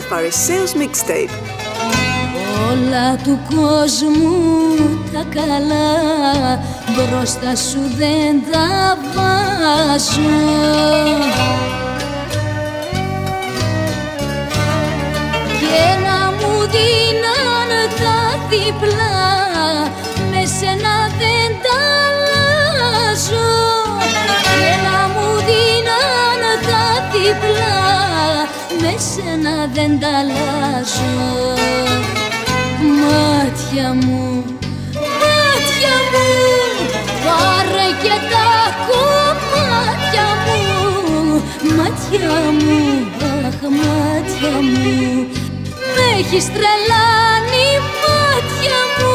Fariseos Mixtape. Όλα του κόσμου τα καλά μπροστά σου δεν τα βάζω Και να μου δίναν τα διπλά με σένα δεν τα αλλάζω Και να μου δίναν τα διπλά με σένα δεν τα αλλάζω. Μάτια μου, μάτια μου Πάρε και τα κομμάτια μου. Μάτια μου, αχ μάτια μου Με έχεις τρελάνει μάτια μου.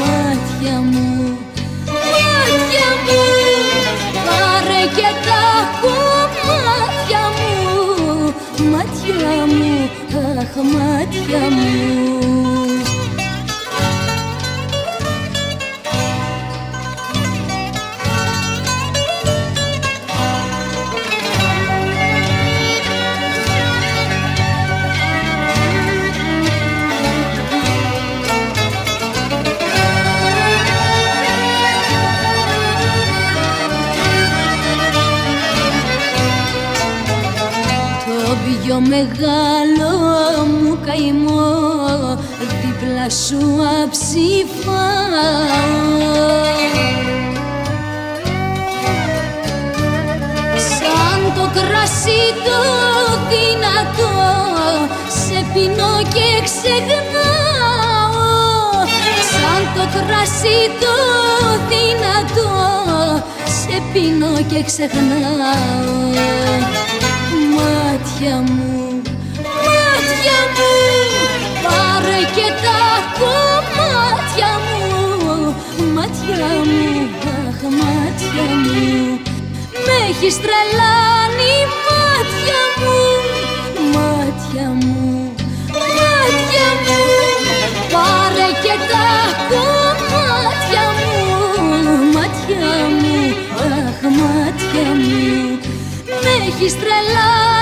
Μάτια μου, μάτια μου Πάρε και τα κομμάτια μάτια μου. Πιο μεγάλο μου καημό δίπλα σου αψηφάω Σαν το κρασί το δυνατό σε πίνω και ξεχνάω. Σαν το κρασί το δυνατό σε πίνω και ξεχνάω. Μάτια μου, Πάρε και τα κομμάτια μου. Μάτια μου, αχ μάτια μου. Με έχεις τρελάνει μάτια μου. Μάτια μου, μάτια μου. Πάρε και τα κομμάτια μου. Μάτια μου, αχ μάτια μου. Με έχεις τρελάνει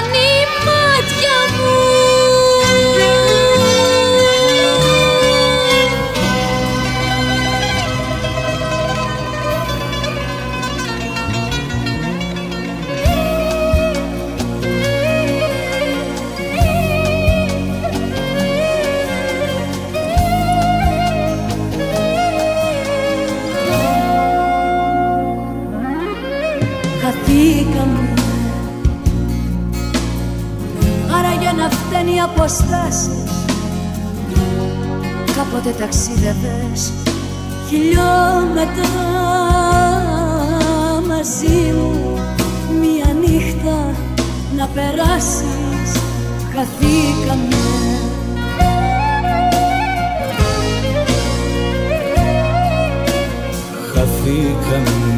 αποστάσεις Κάποτε ταξίδευες χιλιόμετρα μαζί μου. Μια νύχτα να περάσεις Χαθήκαμε. Χαθήκαμε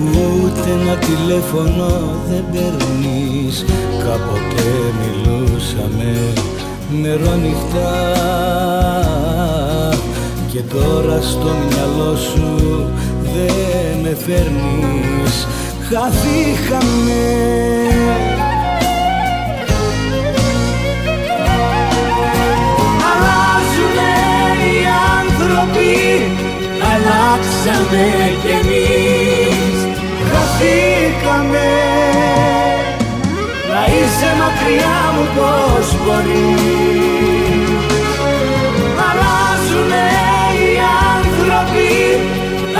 Ούτε ένα τηλέφωνο δεν παίρνεις. Κάποτε μιλούσαμε νερό-νυχτά Και τώρα στο μυαλό σου δεν με φέρνεις. Χαθήκαμε. Αλλάζουνε οι άνθρωποι Αλλάξαμε κι εμείς Χαθήκαμε. Να είσαι μακριά μου πως μπορείς. Αλλάζουνε οι άνθρωποι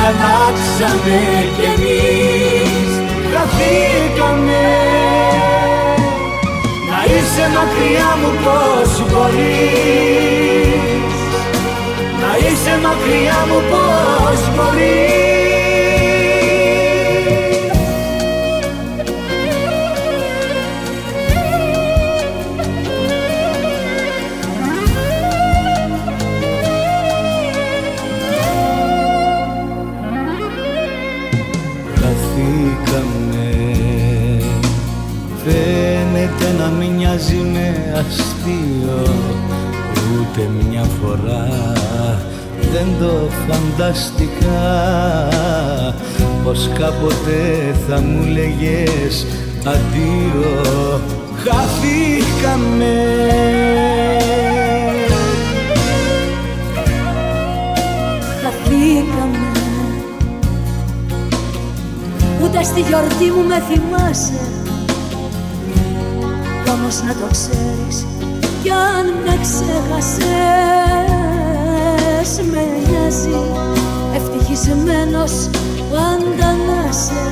Αλλάξαμε κι εμείς. Χαθήκαμε. Να είσαι μακριά μου πως μπορείς. Να είσαι μακριά μου πως μπορείς Φαίνεται να μην μοιάζει με αστείο. Ούτε μια φορά δεν το φανταστικά Πως κάποτε θα μου λέγες αντίο. Χαθήκαμε. Χαθήκαμε. Ούτε στη γιορτή μου με θυμάσαι Όμως να το ξέρεις κι αν με ξέχασες με νοιάζει. Ευτυχισμένος πάντα να σε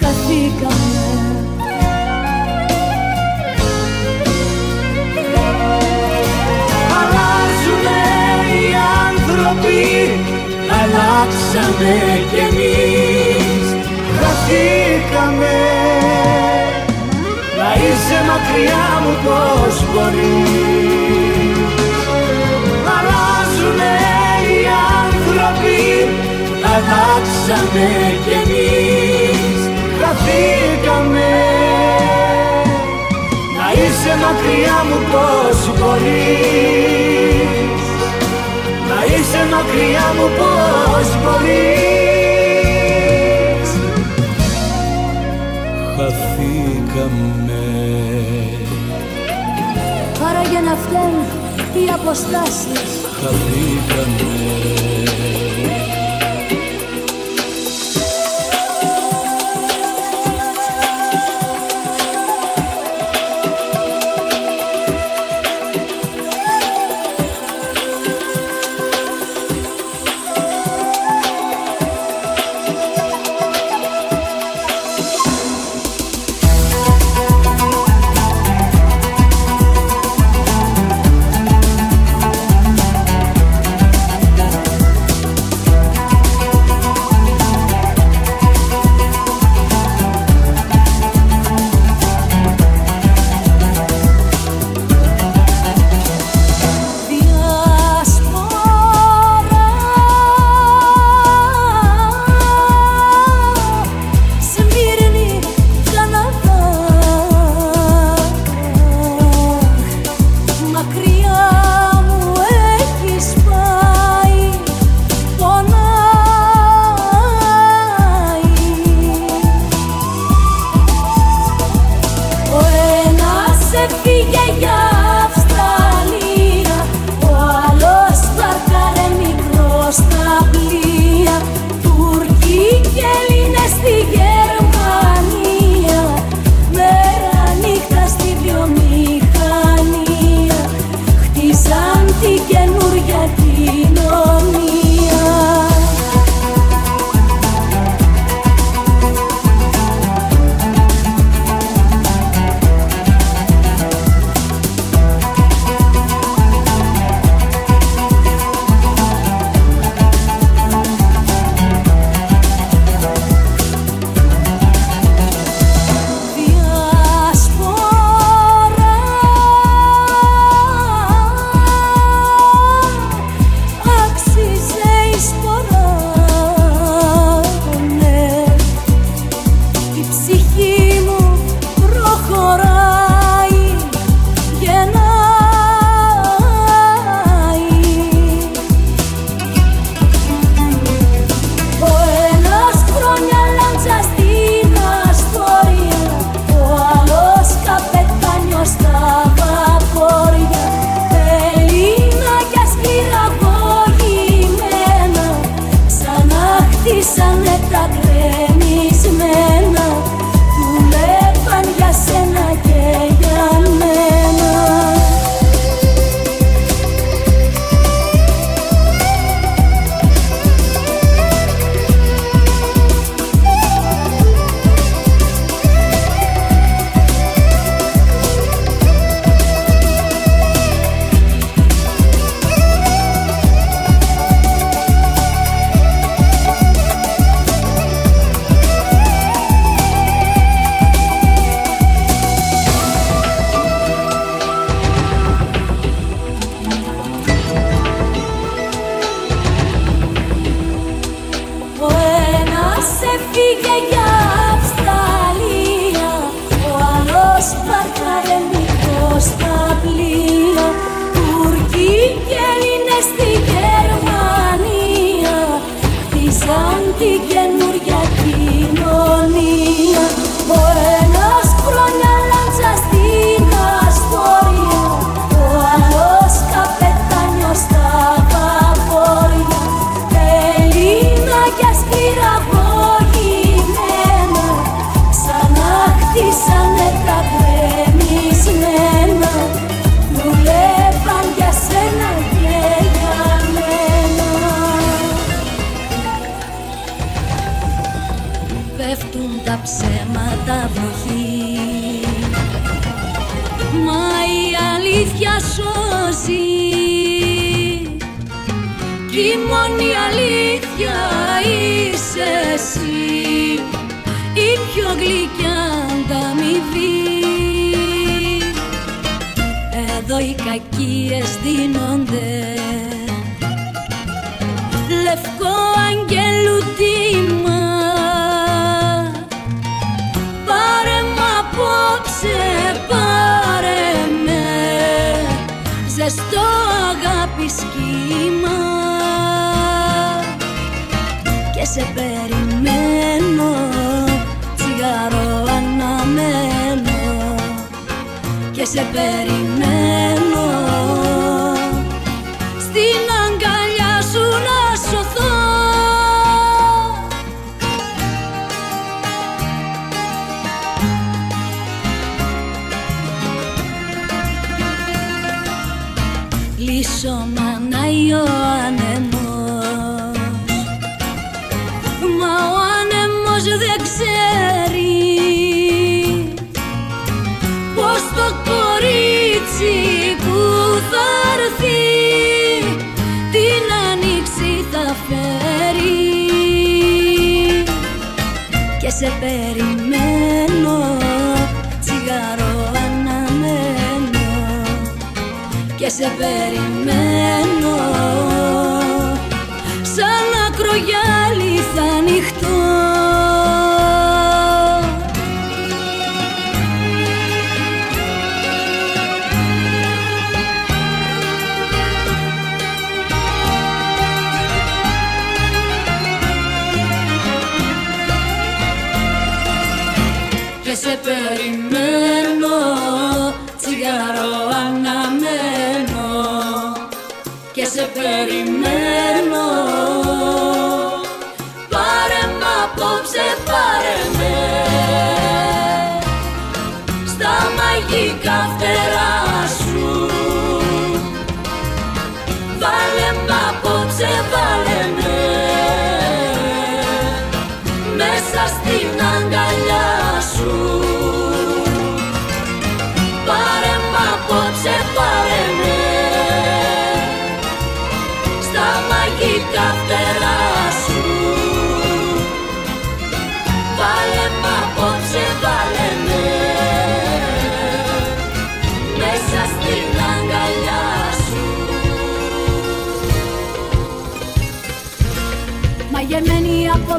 χαθήκαμε. Αλλάζουνε οι άνθρωποι αλλάξαμε κι εμείς. Χαθήκαμε να είσαι μακριά μου πως μπορείς. Αλλάζουνε οι άνθρωποι αλλάξαμε κι εμείς. Χαθήκαμε. Να είσαι μακριά μου πως μπορείς. Να είσαι μακριά μου πως μπορείς. Χαθήκαμε. Άρα για να φταίνουν οι αποστάσεις. Χαθήκαμε σε περιμένω Τσιγάρο αναμένω Και σε περιμένω και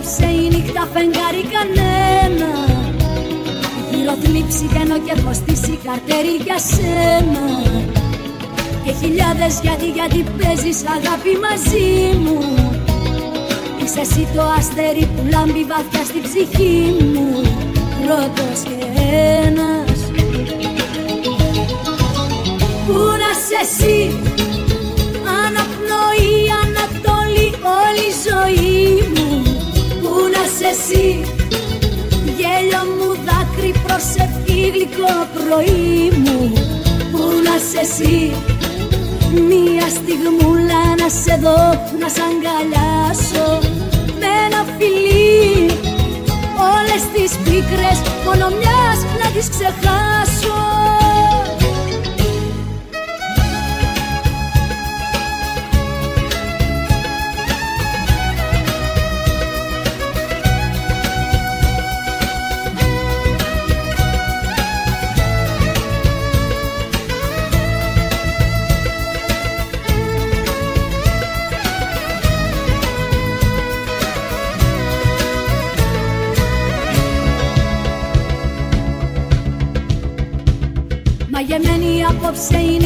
απόψε η νύχτα φεγγάρι κανένα. Γύρω θλίψη κάνω και έχω στήσει καρτέρι για σένα. Και χιλιάδες γιατί γιατί παίζεις αγάπη μαζί μου. Είσαι εσύ το αστέρι που λάμπει βαθιά στη ψυχή μου. Πρώτος και ένας. Πού να σε εσύ; Αναπνοή, Ανατόλη, όλη η ζωή μου. Πού να σε εσύ. Γέλιο μου, δάκρυ, προσευχή, γλυκό πρωί μου. Πού να σε εσύ. Μία στιγμούλα να σε δω, να σ' αγκαλιάσω. Με ένα φιλί. Όλες τις πίκρες μόνο μιας να τις ξεχάσω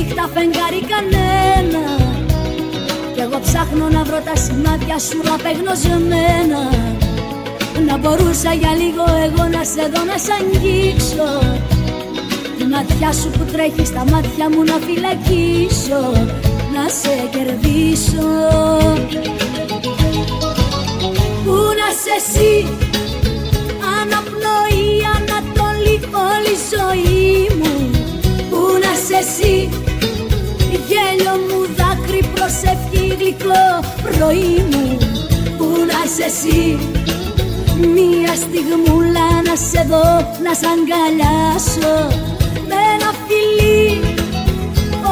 νύχτα φεγγάρι κανένα. Κι εγώ ψάχνω να βρω τα σημάδια σου απεγνωσμένα Να μπορούσα για λίγο εγώ να σε δω να σ' αγγίξω. Τη ματιά σου που τρέχει στα μάτια μου να φυλακίσω Να σε κερδίσω. Πού να σε εσύ Αναπνοή, Ανατολή, όλη η ζωή μου. Πού να σε εσύ πρωί μου Πού να σε εσύ. Μία στιγμούλα να σε δω, να σ' αγκαλιάσω. Με ένα φιλί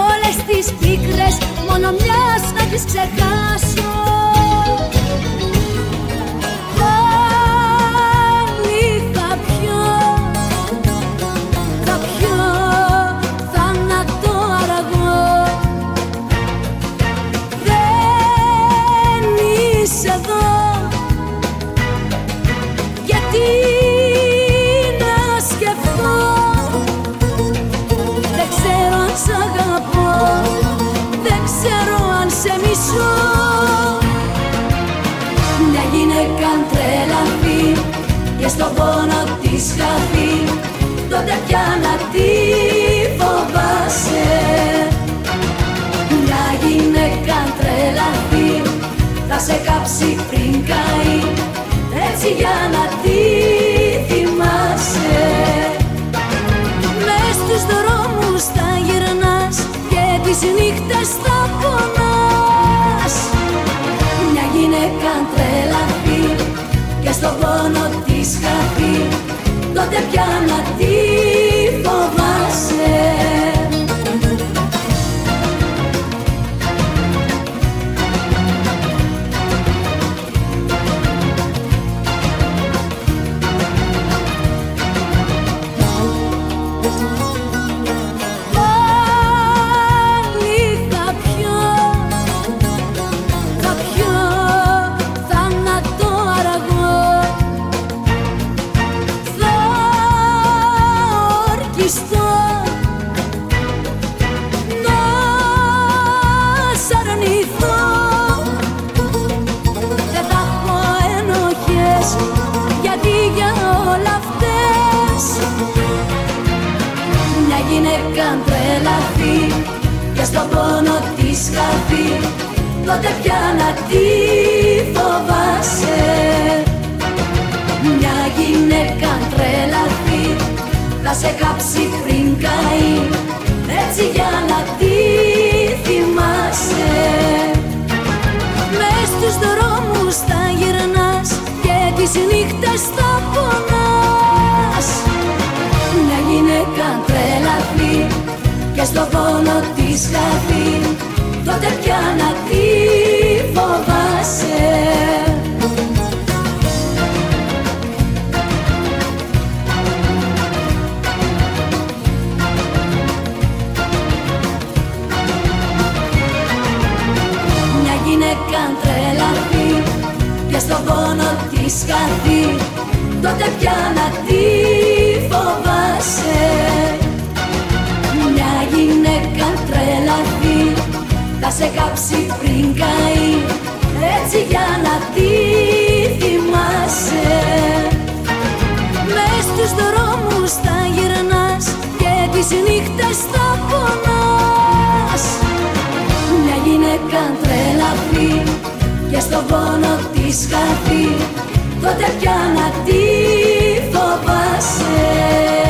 Όλες τις πίκρες μόνο μιας να τις ξεχάσω στον πόνο της χαθεί τότε πια να τη φοβάσαι. Μια γυναίκα τρελαθεί. Θα σε κάψει πριν καεί. Έτσι για να τη θυμάσαι. Μες στους δρόμους θα γυρνάς και τις νύχτες θα πονάς. Μια γυναίκα τρελαθεί και στον πόνο της χαθεί τότε πια να τη στον πόνο της χαθεί τότε πια να τη φοβάσαι. Μια γυναίκα τρελαθεί. Θα σε κάψει πριν καεί. Έτσι για να τη θυμάσαι. Μες στους δρόμους θα γυρνάς και τις νύχτες θα πονάς. Μια γυναίκα τρελαθεί και στο πόνο της χαθεί τότε πια να τη φοβάσαι. Μια γυναίκα τρελαθεί και στο πόνο της χαθεί τότε πια να πριν καεί. Έτσι για να τη θυμάσαι. Μες στους δρόμους θα γυρνάς Και τις νύχτες θα πονάς. Μια γυναίκα τρελαθεί Και στον πόνο της χαθεί. Τότε πια να τη φοβάσαι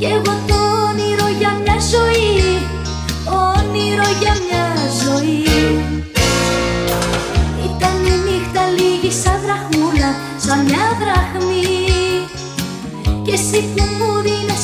Και εγώ το όνειρο για μια ζωή. Όνειρο για μια ζωή. Ήταν η νύχτα λίγη σαν δραχμούλα Σαν μια δραχμή. Και εσύ που μου δίνες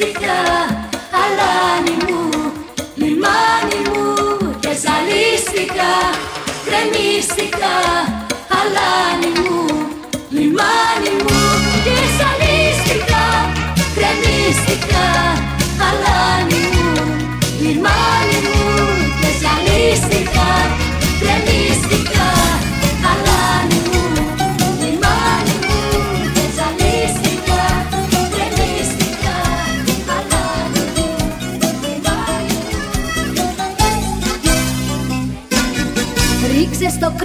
κρεμίστηκα Αλάνι μου, λιμάνι μου Και ζαλίστηκα, κρεμίστηκα Αλάνι μου, λιμάνι μου Και ζαλίστηκα, κρεμίστηκα Αλάνι μου, λιμάνι μου Και ζαλίστηκα,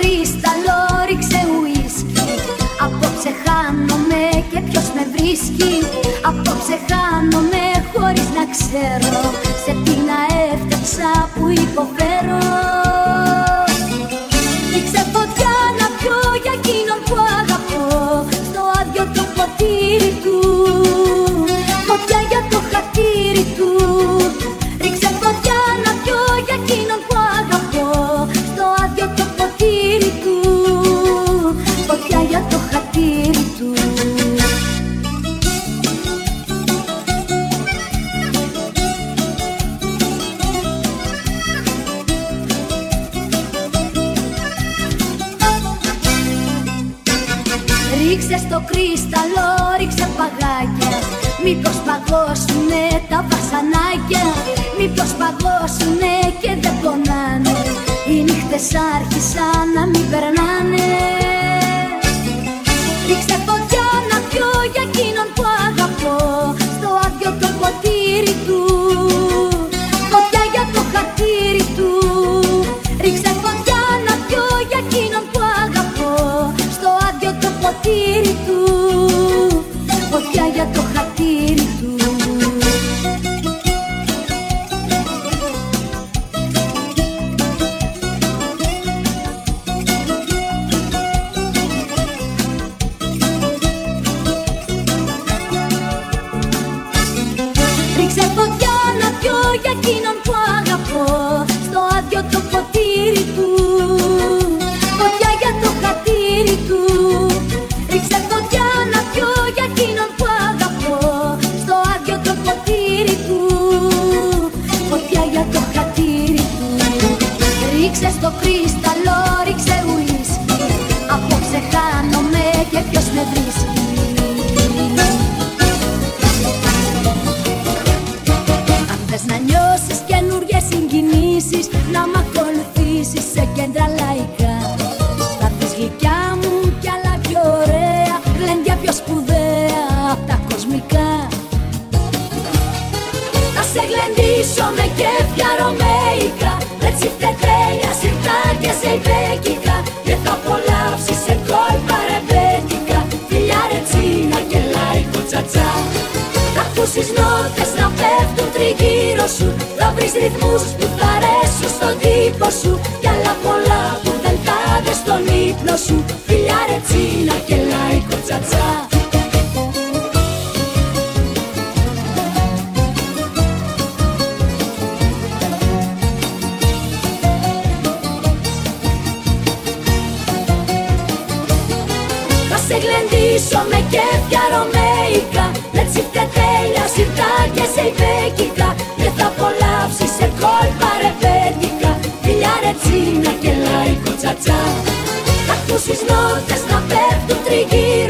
κρίσταλο, ρίξε ουίσκι. Απόψε χάνομαι και ποιος με βρίσκει. Απόψε χάνομαι χωρίς να ξέρω Σε τι να έφταξα που υποφέρω παγώσουνε τα βασανάκια Μήπως παγώσουνε και δεν πονάνε. Οι νύχτες άρχισαν να μην περνάνε. Ρίξε φωτιά να πιω για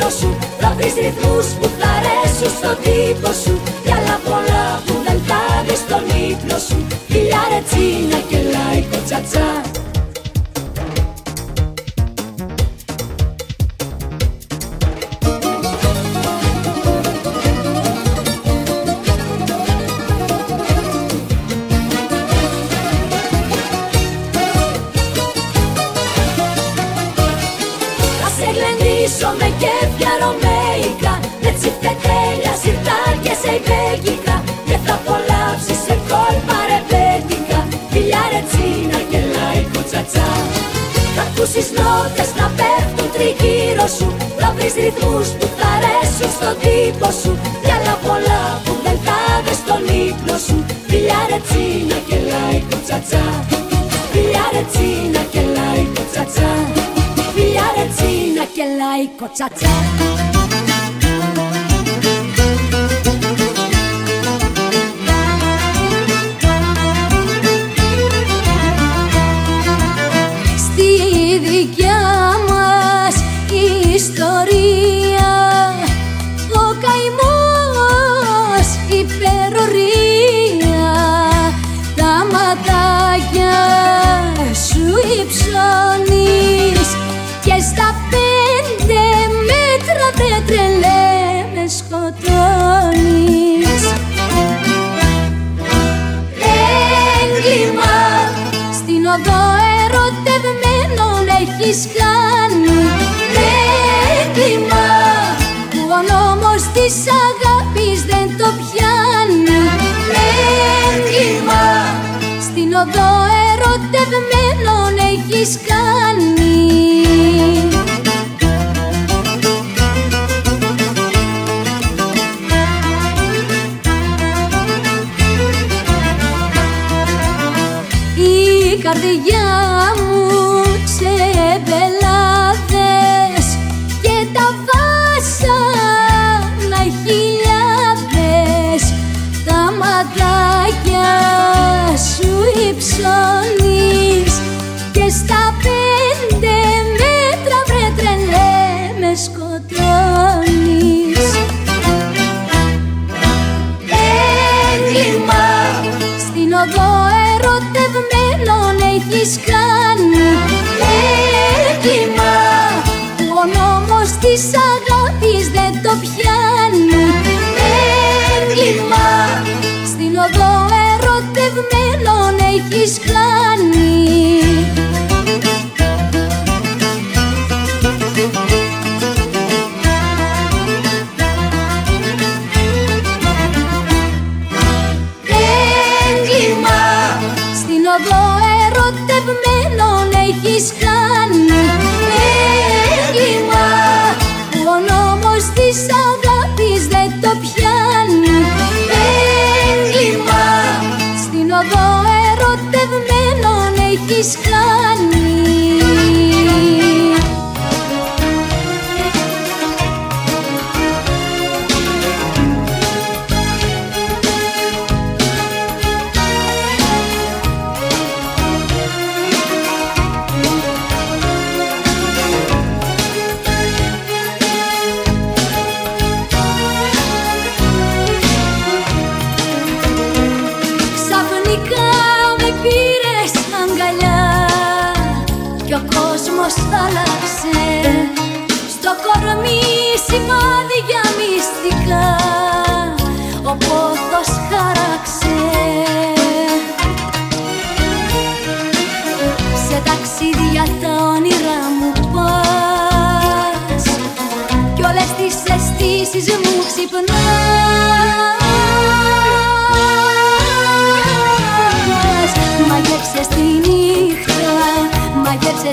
τριγύρω σου. Θα βρεις ρυθμούς που θα αρέσουν στον τύπο σου. Κι άλλα πολλά που δεν θα δεις στον ύπνο σου. Φιλιά ρετσίνα και λαϊκό τσατσά και σε υπέκικα Και θα απολαύσεις σε κόλπα ρεπέτικα. Φιλιά ρετσίνα και λαϊκό τσατσά Θα ακούσεις νότες να πέφτουν τριγύρω σου. Θα βρεις ρυθμούς που θα αρέσουν στον τύπο σου. Κι άλλα πολλά που δεν θα δες στον ύπνο σου. Φιλιά ρετσίνα και λαϊκό τσατσά Φιλιά ρετσίνα και λαϊκό τσατσά Φιλιά ρετσίνα και λαϊκό τσατσά ιστορία Ο καημός υπερορία. Τα ματάκια σου υψώνεις. Και στα πέντε μέτρα δεν τρελέ με σκοτώνεις. Έγκλημα. Στην οδό ερωτευμένων έχεις κάνει. Λοδό ερωτευμένον έχεις κάνει. έχεις κάνει. habiskan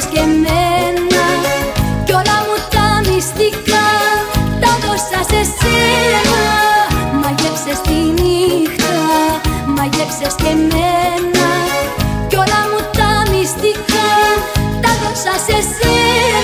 βρήκες και μένα Κι όλα μου τα μυστικά τα δώσας σε σένα Μαγέψες τη νύχτα, μαγέψες και μένα Κι όλα μου τα μυστικά τα δώσας σε σένα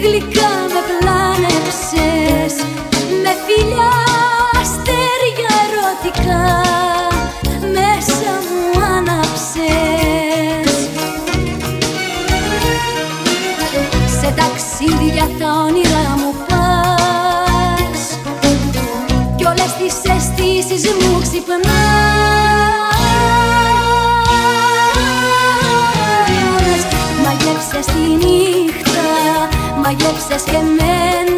γλυκά με πλάνεψες με φιλιά. veces que me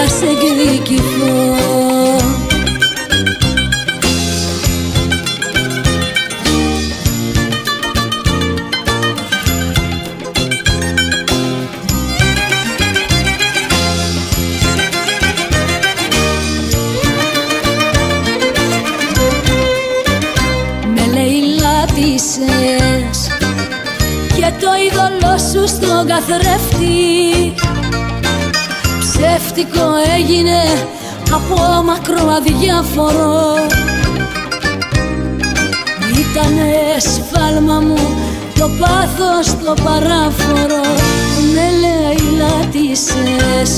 θα σε από μακρό αδιάφορο Ήτανε σφάλμα μου το πάθος το παράφορο. Με λέει λάτισες.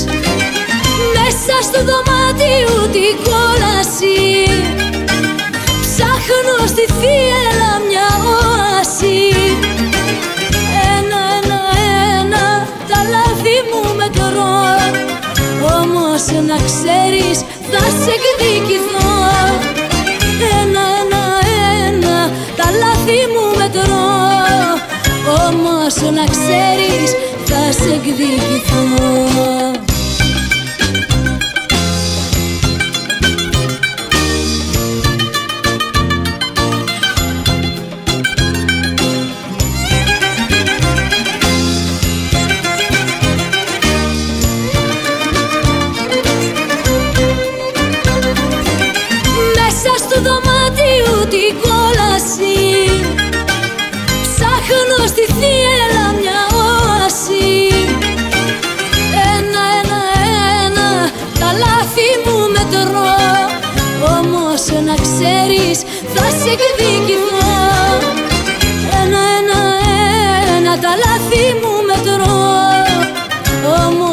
Μέσα στο δωμάτιο την κόλαση. Ψάχνω στη θύελα μια όαση. Ένα, ένα, ένα τα λάθη μου μετρώ Όμως να ξέρεις θα σε εκδικηθώ Ένα, ένα, ένα τα λάθη μου μετρώ. Όμως να ξέρεις θα σε εκδικηθώ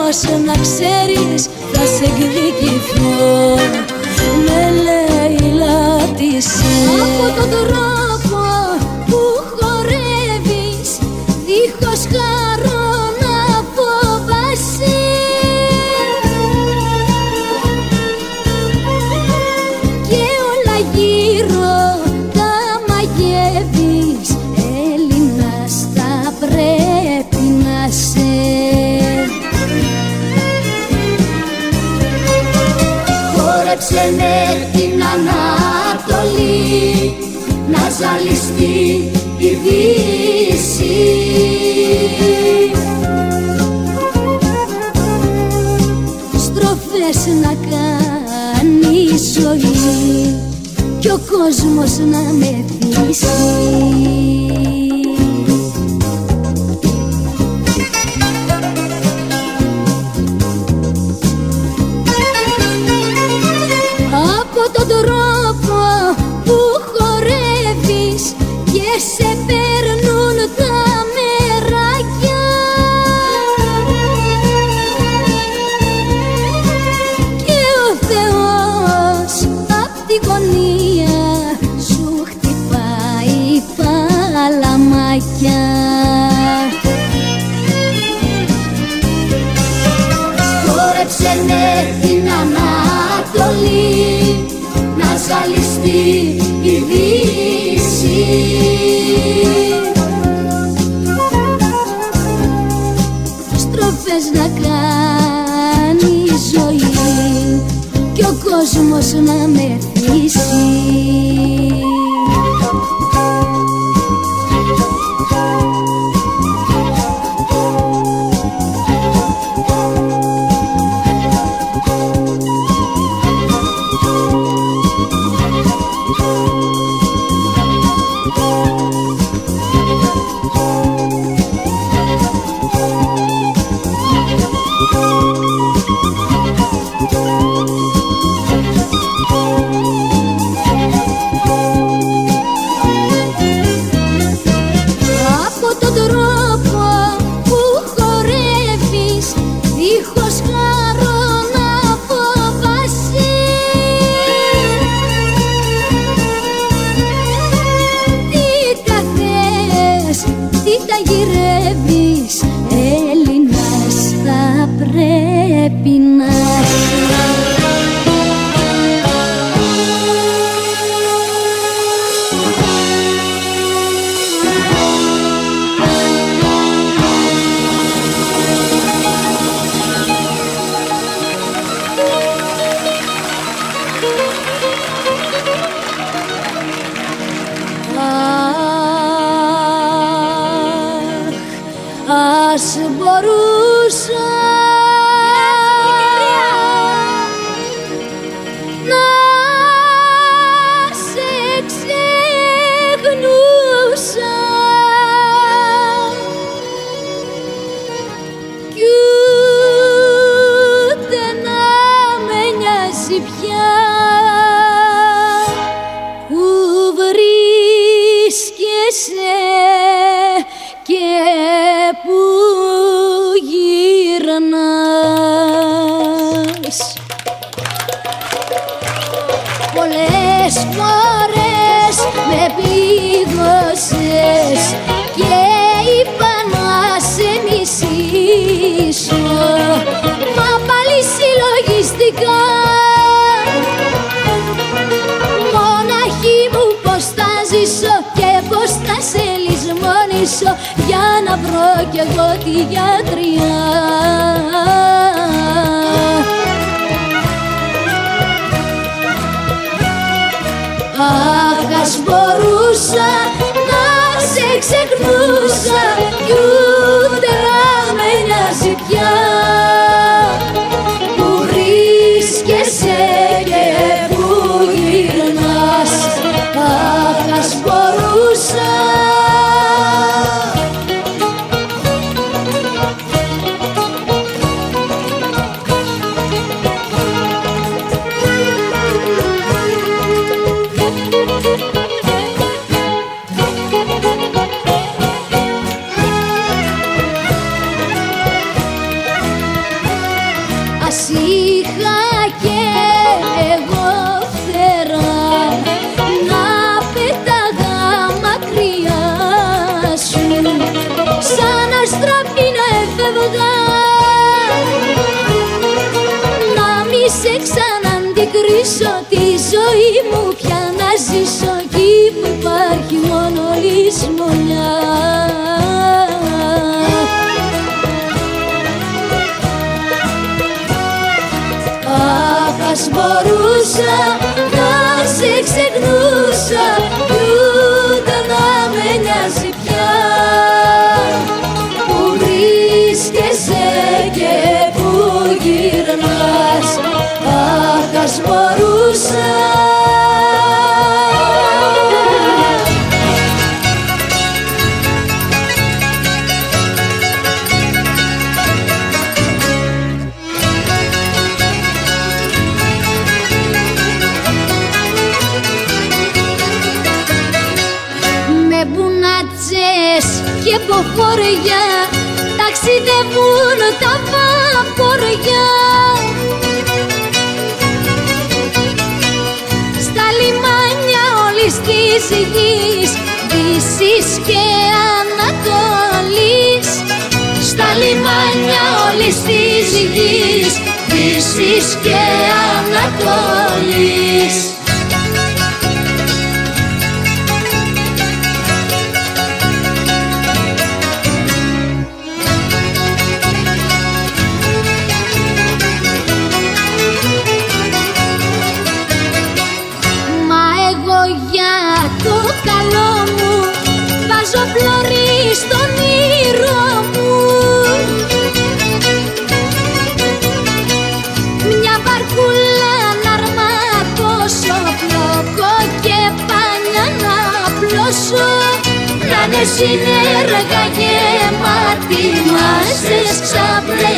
Όμως να ξέρεις θα σε εκδικηθώ. Με λέει λάτισε. Από τον τρόπο να ζαλιστεί η Δύση. Στροφές να κάνει ζωή κι ο κόσμος να με τον να με Música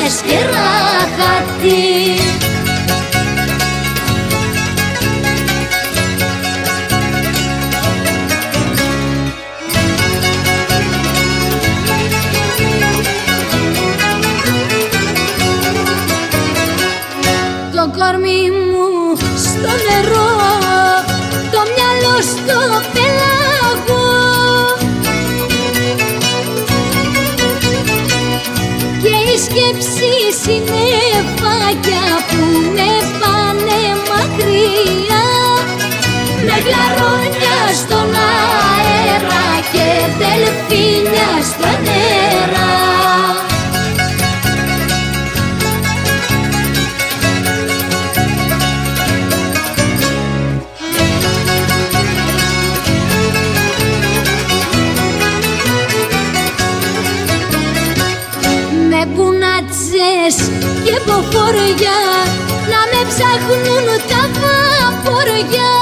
Σκέψεις συννεφάκια που με πάνε μακριά. Με γλαρόνια στον αέρα και δελφίνια στο νερά βαποριά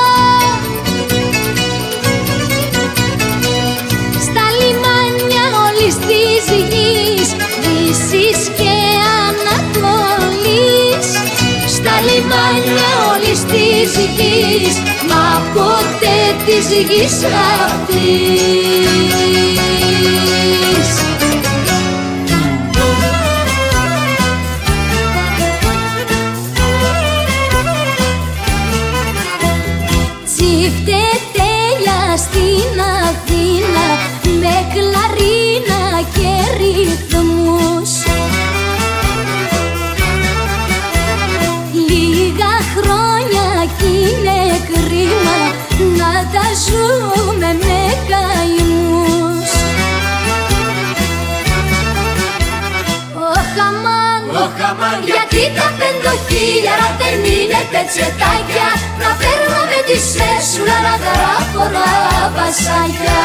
Στα λιμάνια όλης της γης, Δύσης και Ανατολής. Στα λιμάνια όλης της γης, μα ποτέ της γης αυτής χαμάν, γιατί τα πεντοχίλιαρα δεν είναι πετσετάκια Να παίρνω με τη σέσουλα να γράφω βασάκια.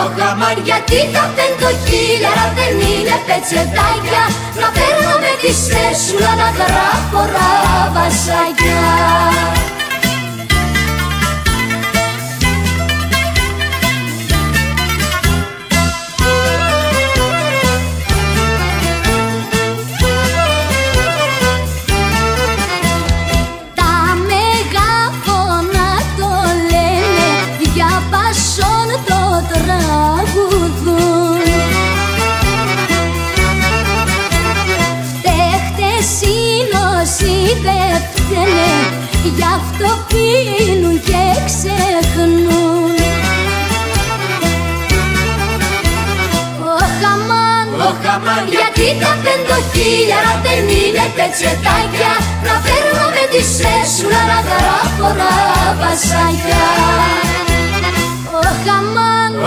Ο χαμάν, γιατί τα πεντοχίλιαρα δεν είναι πετσετάκια Να παίρνω με τη σέσουλα να γράφω βασάκια χαμάν, γιατί τα πεντοχίλιαρα δεν είναι πετσετάκια Να παίρνω με τη σέσουλα να γράφω βασάκια.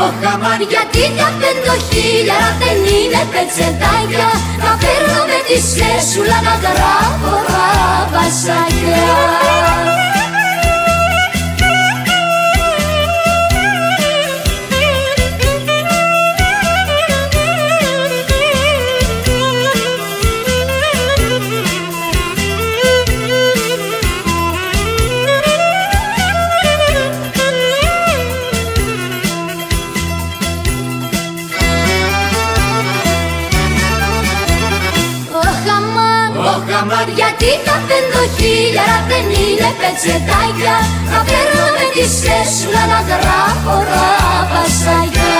Ο χαμάν, γιατί τα πεντοχίλιαρα δεν είναι πετσετάκια Να παίρνω με τη σέσουλα να γράφω βασάκια χαμάν, γιατί τα πεντοχίλιαρα δεν είναι πετσετάκια. Να παίρνω με τη σέσουλα να γράφω βασάκια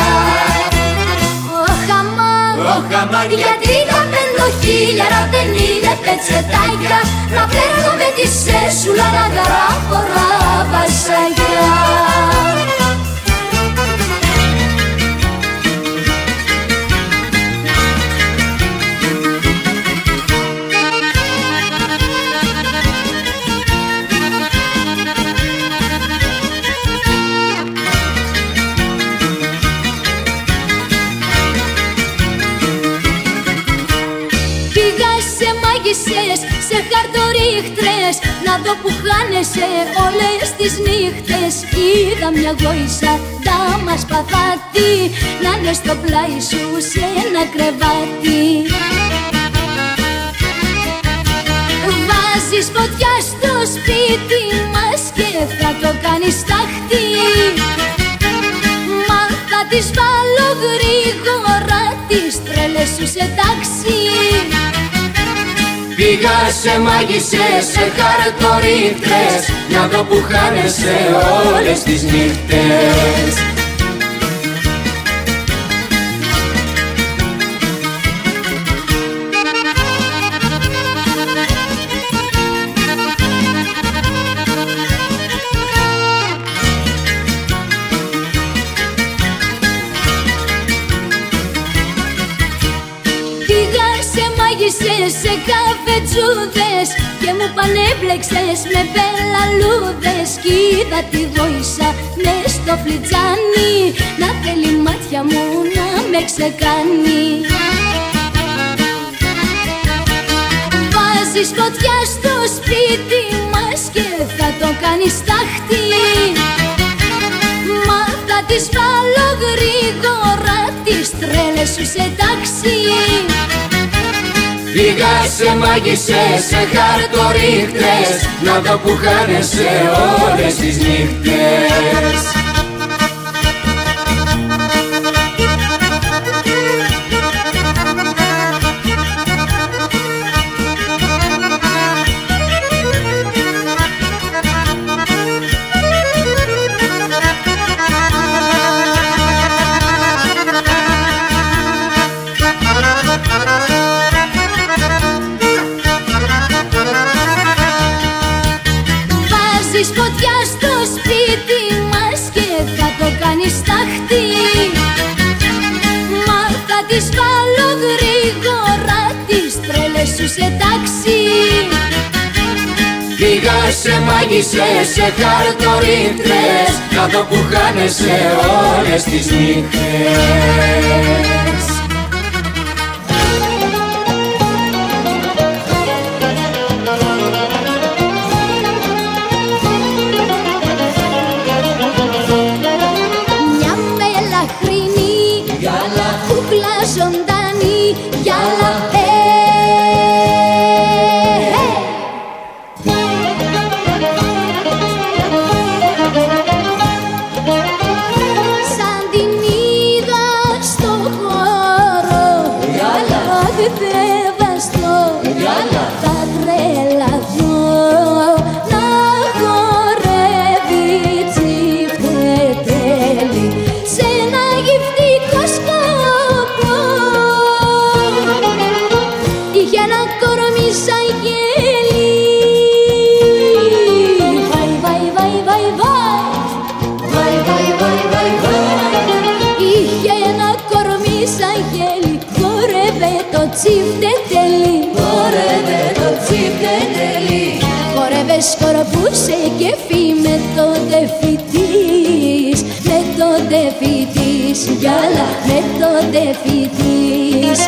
Ο χαμάν, γιατί τα πεντοχίλιαρα δεν είναι πετσετάκια. Να παίρνω με τη σέσουλα να γράφω βασάκια χαρτορίχτρες Να δω που χάνεσαι όλες τις νύχτες. Είδα μια γόησα, δάμα σπαθάτη Να είναι στο πλάι σου σε ένα κρεβάτι. Βάζεις φωτιά στο σπίτι μας και θα το κάνεις τάχτη. Μα θα τις βάλω γρήγορα τις τρέλες σου σε τάξη Πήγα σε μάγισσες, σε χαρτορίχτρες Να δω που χάνεσαι όλες τις νύχτες σε καφετζούδες Και μου πανέπλεξες με πελαλούδες Κι είδα τη βοήσα μες στο φλιτζάνι. Να θέλει μάτια μου να με ξεκάνει. Βάζεις φωτιά στο σπίτι μας Και θα το κάνεις τάχτη Μα θα τις βάλω γρήγορα Τις τρέλες σου σε τάξη Πήγα σε μάγισσες, σε χαρτορίχτες Να δω που χάνεσαι όλες τις νύχτες σε μάγισσες, σε χαρτορίχτες Να δω που χάνεσαι όλες τις νύχτες σκορπούσε και φύ με το τεφιτής με το τεφιτής γυάλα με το τεφιτής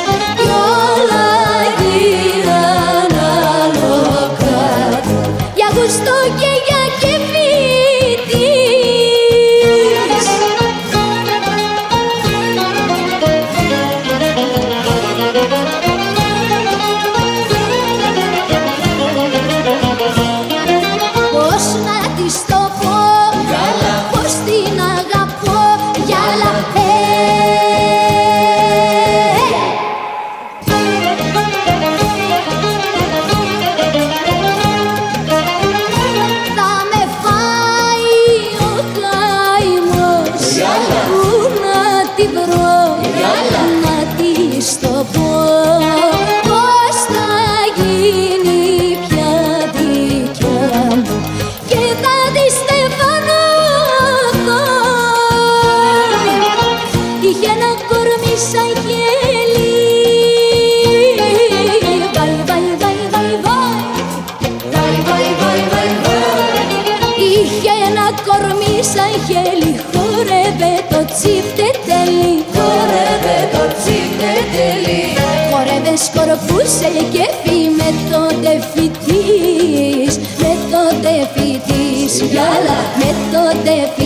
σκορπούσε και φύ με το τεφιτής με το τεφιτής γυάλα με το τεφιτής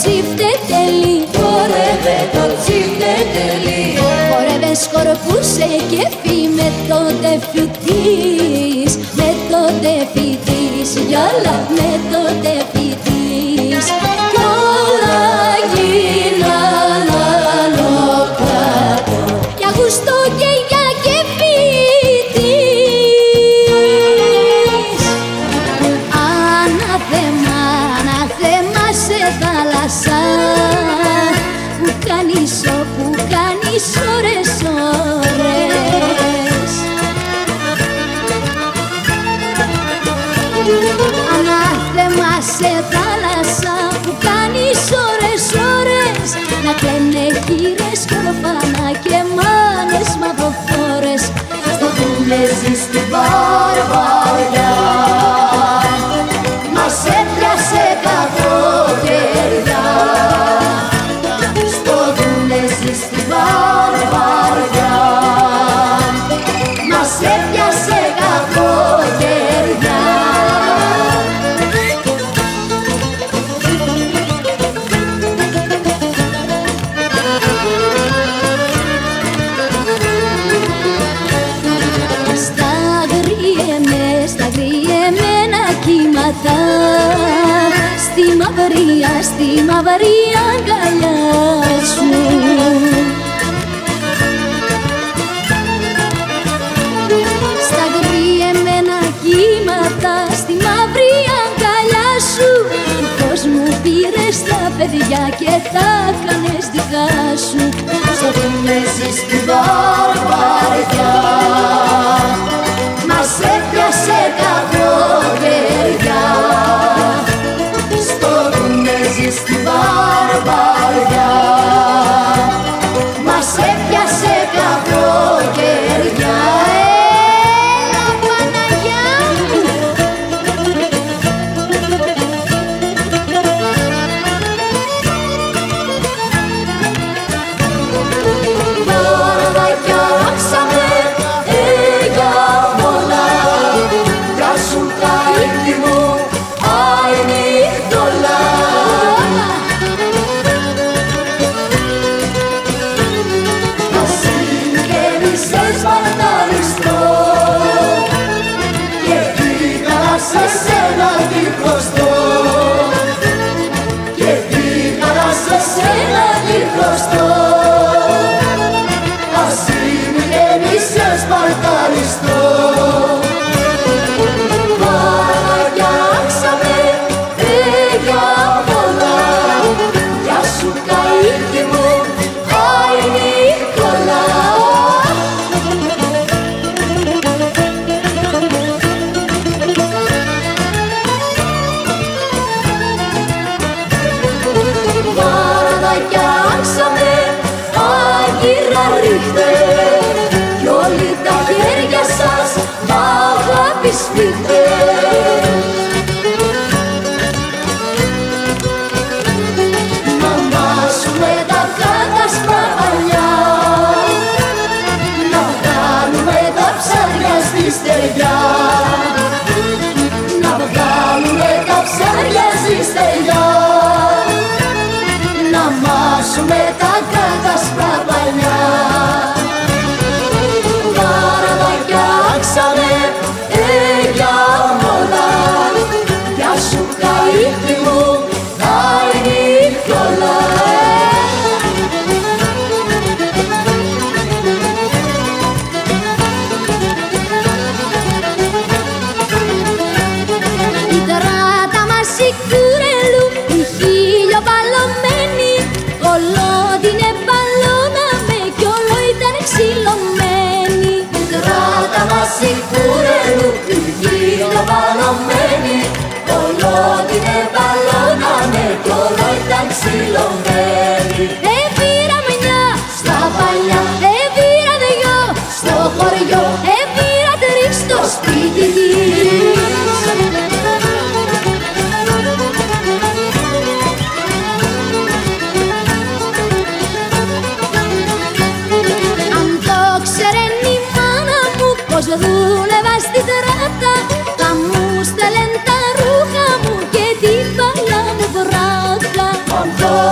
τσίφτε τελεί Χορεύε το τσίφτε τελεί Χορεύε σκορπούσε και φύ με το τεφιτής Με το τεφιτής γιόλα με το τεφιτής não existe Ε, θα κάνεις δικά σου. Στα θυμίζεις την βαρβαριά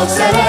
seré.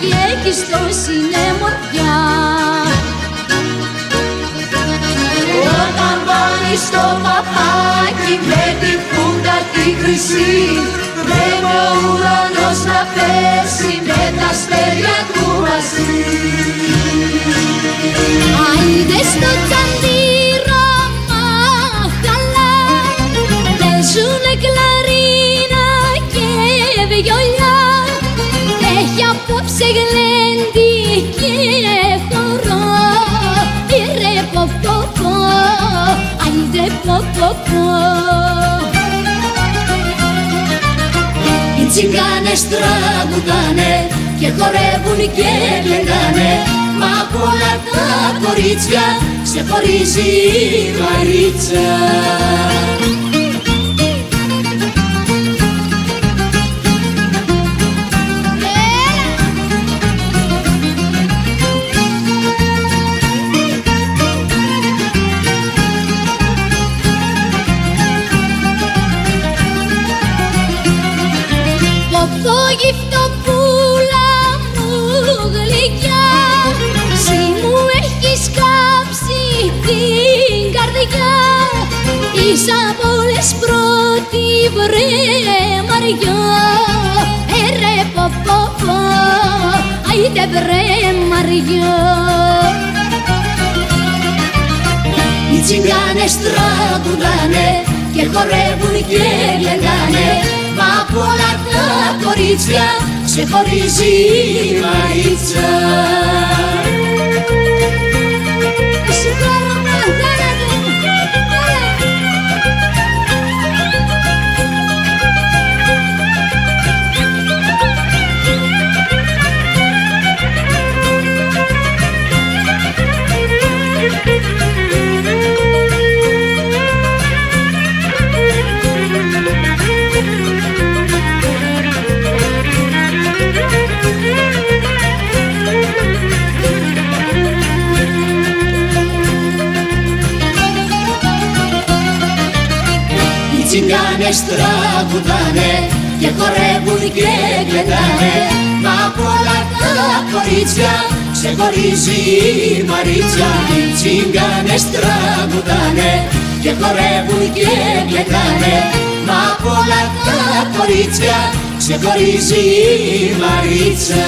και έχεις τόσο είναι μορφιά Όταν βάλεις το παπάκι με τη φούντα τη χρυσή Πρέπει ο ουρανός να πέσει με τα αστέρια του μαζί. Άιντε στο τσαντί Οι τσιγκάνες τραγουδάνε και χορεύουν και κλαιγάνε Μα από όλα τα κορίτσια σε χωρίζει η Μαρίτσα Είσαι από όλες πρώτη βρε Μαριά. Ερε πω πω πω Άιτε βρε Μαριά. Οι τσιγκάνες τραγουδάνε και χορεύουν και λέγανε Μα από όλα τα κορίτσια σε χωρίζει η Μαρίτσα τσιγκάνες τραγουδάνε και χορεύουν και κλαιγάνε Μα από όλα τα κορίτσια ξεχωρίζει η Μαρίτσα. Οι τσιγκάνες τραγουδάνε και χορεύουν και κλαιγάνε Μα από όλα τα κορίτσια ξεχωρίζει η Μαρίτσα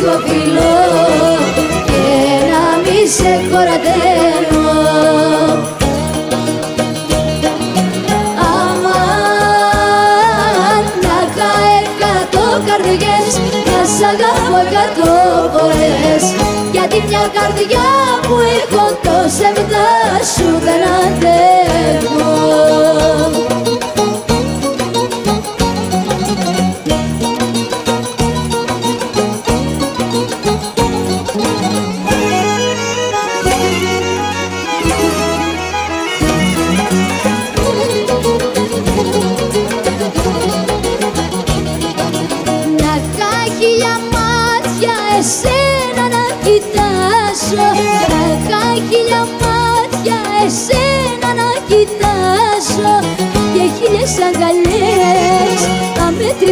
σε γλυκοφιλώ και να μη σε χορταίνω Αμάν να είχα εκατό καρδιές να σ' αγαπώ εκατό φορές. Γιατί μια καρδιά που έχω το σεβδά σου δεν αντέχω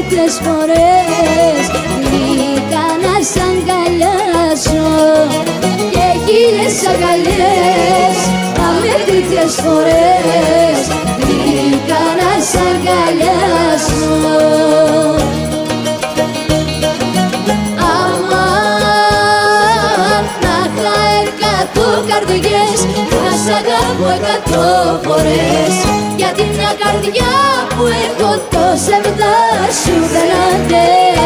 αμέτρητες φορές Βρήκα να σ' αγκαλιάσω και χίλιες αγκαλιές αμέτρητες φορές Βρήκα να σ' αγκαλιάσω εκατό καρδιές να σ' αγαπώ εκατό φορές. Γιατί μια καρδιά που έχω το σεβδά σου δεν αντέχω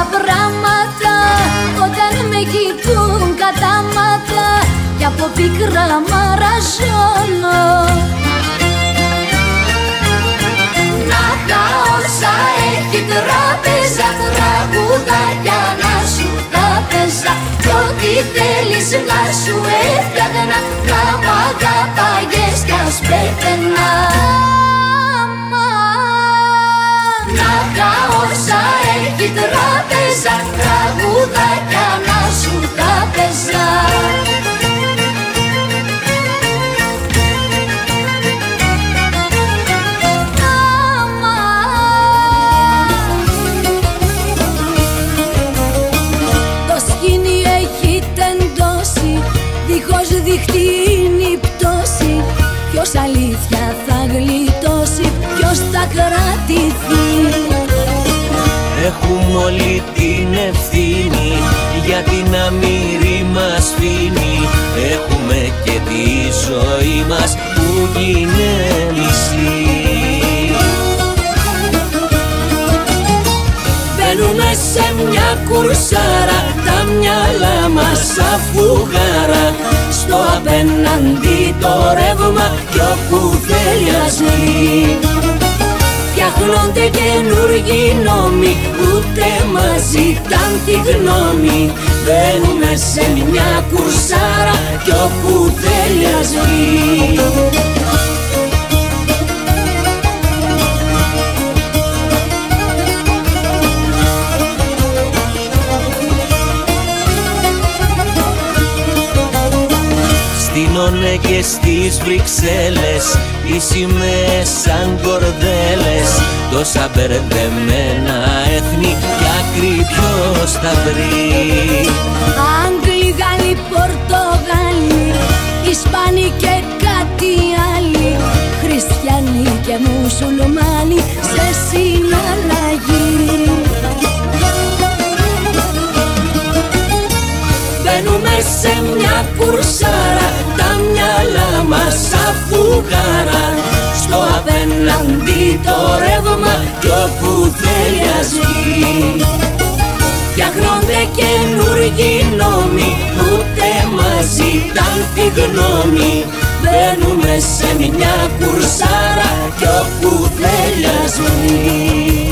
τα πράγματα όταν με κοιτούν κατάματα και από πικρά μαραζώνω. Να τα όσα έχει τράπεζα τραγουδάκια να σου τα πέσα κι ό,τι θέλεις να σου έφτιαχνα να μ' κι ας πέθαινα. Να τα όσα έχει τράπεζα σαν θα να σου τα παίζα Το σκηνή έχει τεντώσει δίχως δείχνει η πτώση. Ποιος αλήθεια θα γλιτώσει, ποιος θα κρατηθεί. Έχουμε όλη την ευθύνη για την αμύρη μας φύνη Έχουμε και τη ζωή μας που γίνεται μισή. Μπαίνουμε σε μια κουρσάρα τα μυαλά μας αφουγάρα. Στο απέναντι το ρεύμα κι όπου θέλει ας Φτιάχνονται καινούργιοι νόμοι Ούτε μας ζητάν τη γνώμη. Μπαίνουμε σε μια κουρσάρα Κι όπου θέλει ας Στείνονται και στις Βρυξέλλες οι σημαίες σαν κορδέλες. Τόσα μπερδεμένα έθνη κι άκρη ποιος θα βρει. Άγγλοι, Γάλλοι, Πορτογάλοι Ισπανοί και κάτι άλλοι Χριστιανοί και μουσουλμάνοι σε συναλλαγή Μπαίνουμε σε μια κουρσάρα Τα μυαλά μας αφουγάρα. Στο απέναντι το ρεύμα Κι όπου θέλει ας βγει Φτιάχνονται καινούργιοι νόμοι Ούτε μας ζητάν τη γνώμη. Μπαίνουμε σε μια κουρσάρα Κι όπου θέλει ας βγει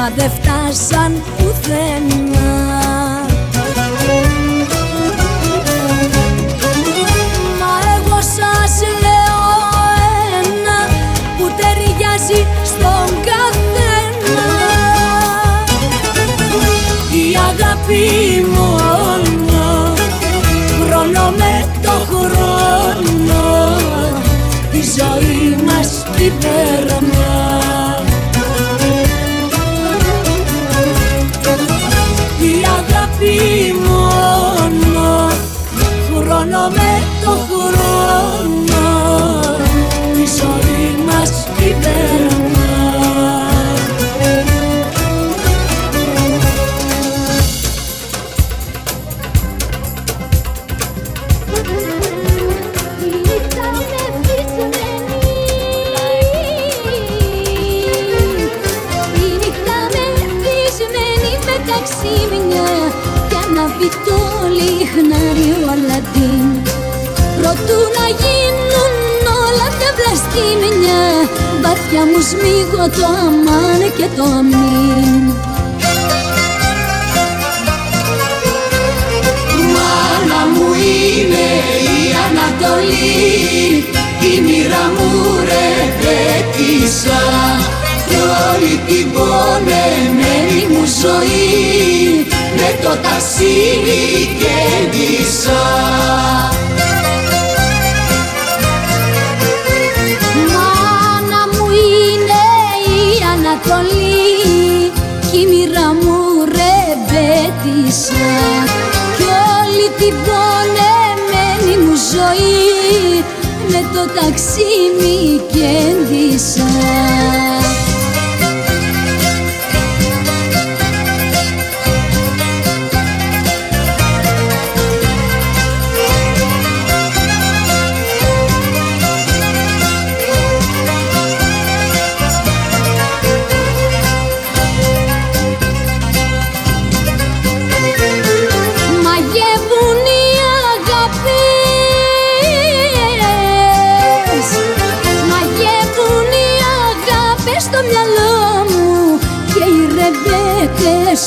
Μα δεν φτάσαν πουθενά. Μα εγώ σας λέω ένα που ταιριάζει στον καθένα. Η αγάπη μόνο χρόνο με το χρόνο τη ζωή μας κυβερνά Η τα βλαστήμια Βαθιά μου σμίγω το αμάν και το αμήν. Μάνα μου είναι η Ανατολή η μοίρα μου ρεπέτησα κι όλη την πονεμένη μου ζωή με το ταξίδι κέντησα με το ταξίμι κέντησα Μαγεύουν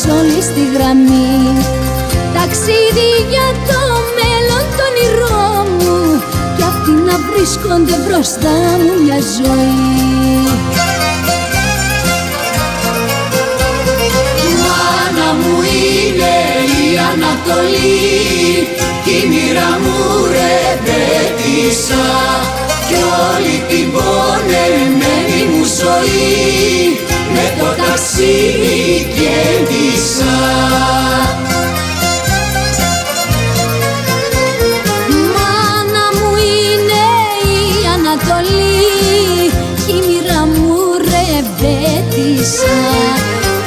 όλοι στη γραμμή. Ταξίδι για το μέλλον το όνειρό μου Κι αυτοί να βρίσκονται μπροστά μου μια ζωή. Μάνα μου είναι η Ανατολή κι η μοίρα μου ρεπέτησα κι όλη την πονεμένη μου ζωή με το ταξίδι κέντησα Μάνα μου είναι η Ανατολή κι η μοίρα μου ρεμπέτησα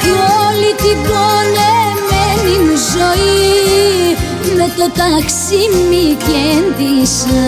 κι όλη την πονεμένη μου ζωή με το ταξίμι κέντησα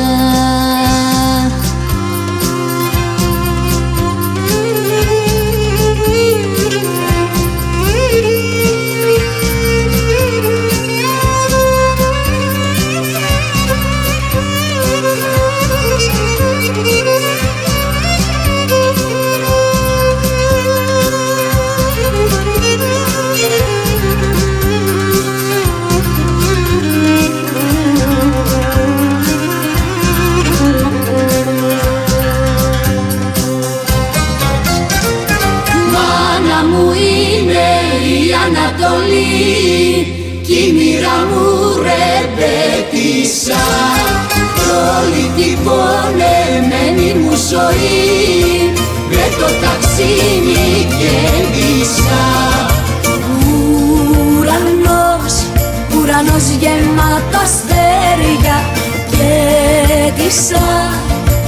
ζωή. Με το ταξίδι κέντησα Ουρανός, ουρανός γεμάτο αστέρια. Και τισά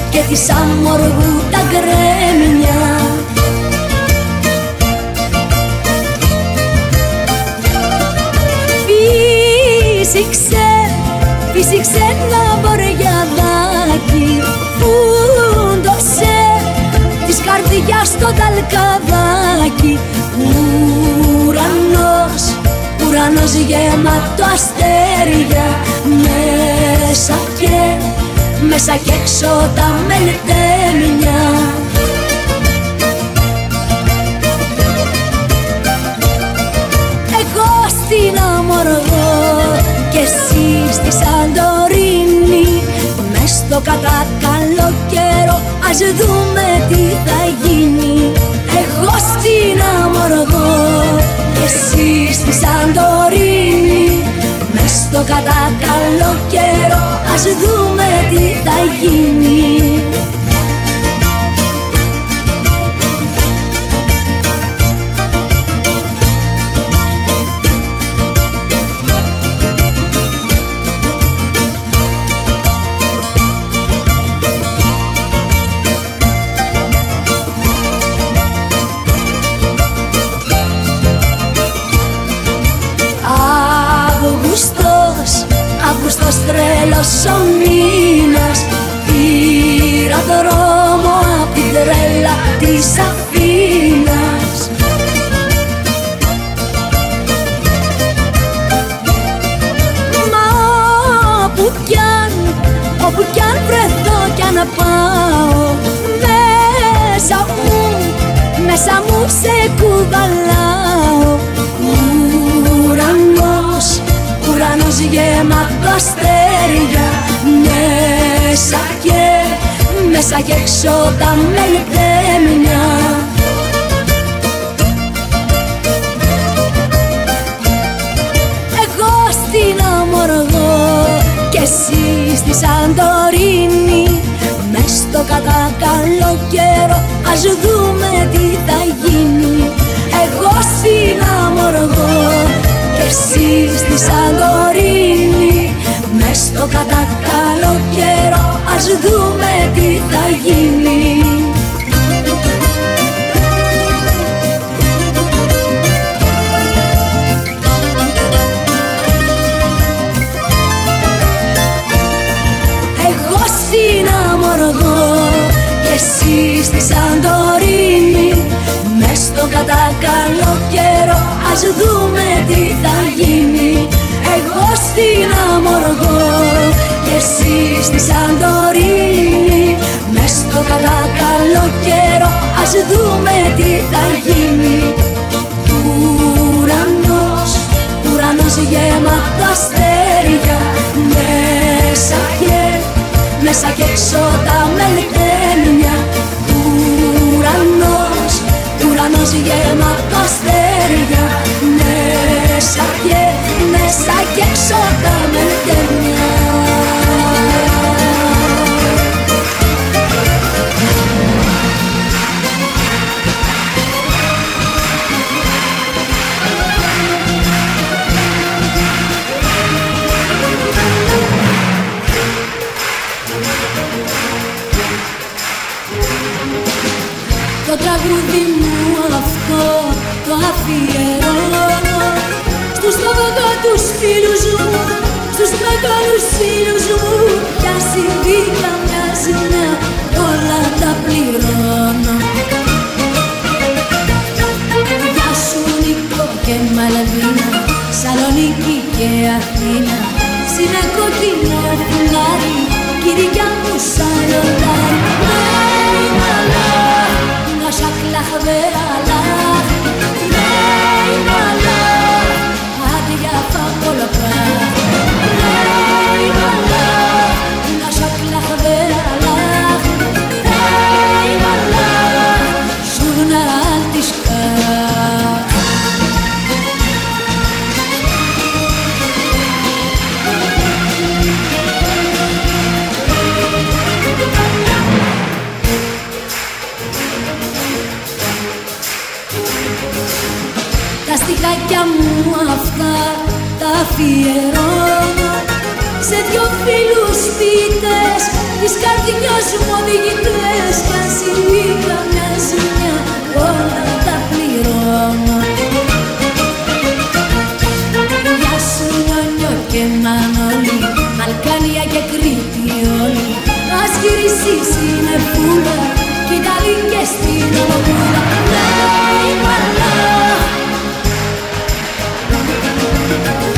και της αμοργού τα γκρέμια. Φύσηξε, φύσηξε ένα βοριαδάκι της καρδιάς το ταλκαδάκι. Ουρανός, ουρανός γεμάτο αστέρια. Μέσα και, μέσα και έξω τα μελτέμια Εγώ στην Αμοργό και εσύ στη Σαντορίνη. Μες στο κατά καλό καιρό ας δούμε τι θα γίνει. Εγώ στην Αμοργό και εσύ στη Σαντορίνη Μες στο κατά καλό καιρό ας δούμε τι θα γίνει τρέλος ο μήνας Πήρα δρόμο απ' την τρέλα της Αθήνας. Μα όπου κι αν, όπου κι αν βρεθώ κι αν πάω Μέσα μου, μέσα μου σε κουβαλάω γεμάτο αστέρια Μέσα και, μέσα και έξω τα μελτέμια εσύ στη Σαντορίνη Μες στο κατακαλό καιρό ας δούμε τι θα γίνει. Εγώ στην Αμοργό και εσύ στη Σαντορίνη Μες στο κατακαλό καιρό ας δούμε τι θα γίνει. Εσύ στη Σαντορίνη Μες στο κατακαλό καιρό ας δούμε τι θα γίνει. Εγώ στην Αμοργό και εσύ στη Σαντορίνη Μες στο κατακαλό καιρό ας δούμε τι θα γίνει. Ουρανός, ουρανός γεμάτο αστέρια Μέσα και, μέσα και έξω τα μελτέμια ουρανός, ουρανός γεμάτο αστέρια Μέσα και, μέσα και έξω τα μελτέμια τραγούδι φίλους μου πια συμβήκα μια όλα τα πληρώνω Γεια σου Νίκο και Μαλαβίνα Σαλονίκη και Αθήνα. Σινά κόκκινο φουλάρι Κυριά μου σαν ρολάρι Να σακλαχβερά στιχάκια μου αυτά τα αφιερώνω σε δυο φίλους σπίτες της καρδιάς μου οδηγητές κι αν συμβεί καμιά ζημιά όλα τα πληρώνω Γεια σου νιόνιο και Μανώλη Αλκάνια και Κρήτη όλοι. Ας γυρίσεις είναι φούλα κι Ιταλή και στην Ομοπούλα Λέει Thank you.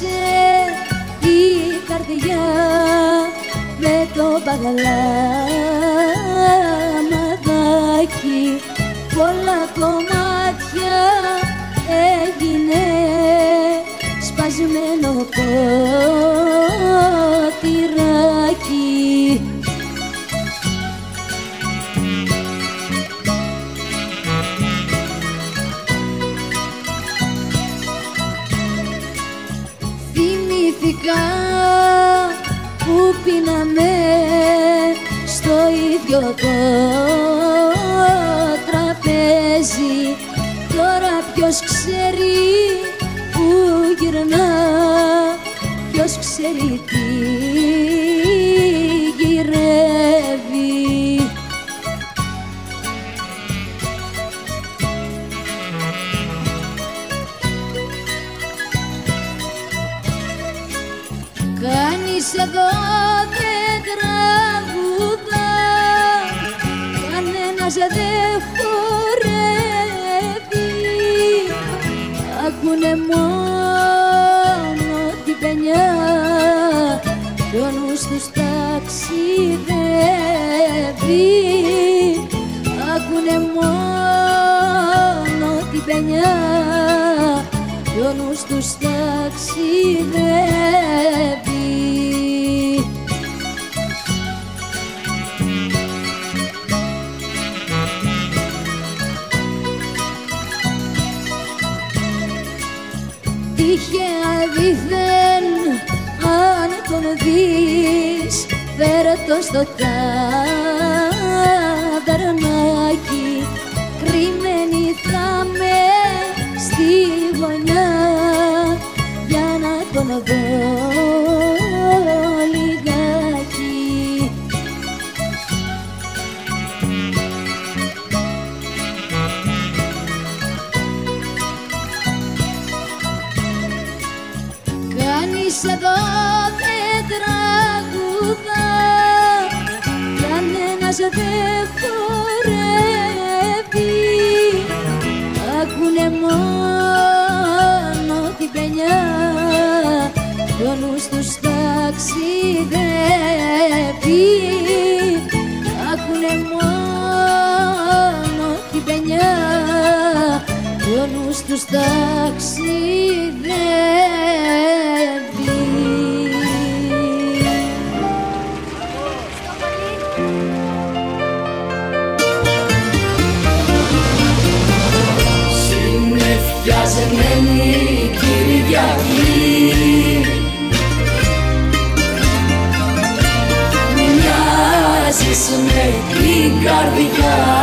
Απόψε η καρδιά με το παγαλάμαδάκι πολλά κομμάτια έγινε σπασμένο ποτηράκι 哥哥。ταξιδεύει Τυχαία δίθεν αν τον δεις φέρε το στο εδώ δεν τραγουδά κανένας δεν χορεύει ακούνε μόνο την όλους τους ταξιδεύει. Ακούνε μόνο την παινιά κι του τους ταξιδεύει. καρδιά.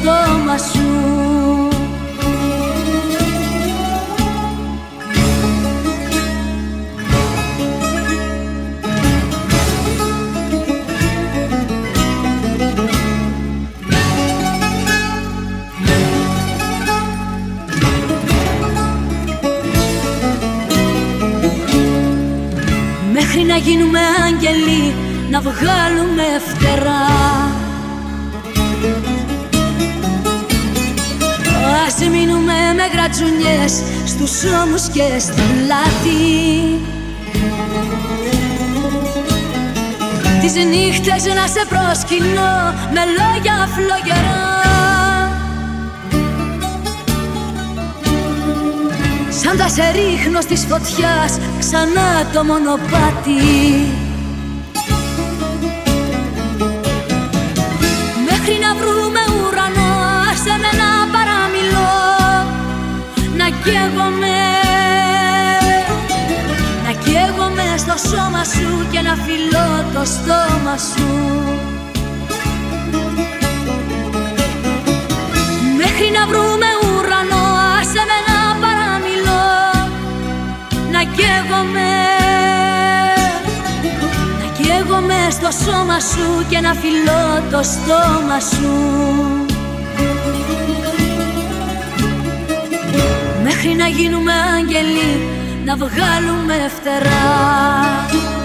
στόμα Μέχρι να γίνουμε άγγελοι να βγάλουμε φτερά. Ας μείνουμε με γρατσουνιές στους ώμους και στην πλάτη Τις νύχτες να σε προσκυνώ με λόγια φλογερά. Σαν τα σε ρίχνω στις φωτιάς ξανά το μονοπάτι. φιλώ το στόμα σου. Μέχρι να βρούμε ουρανό άσε με να παραμιλώ. Να καίγομαι Να καίγομαι στο σώμα σου και να φιλώ το στόμα σου. Μέχρι να γίνουμε άγγελοι να βγάλουμε φτερά.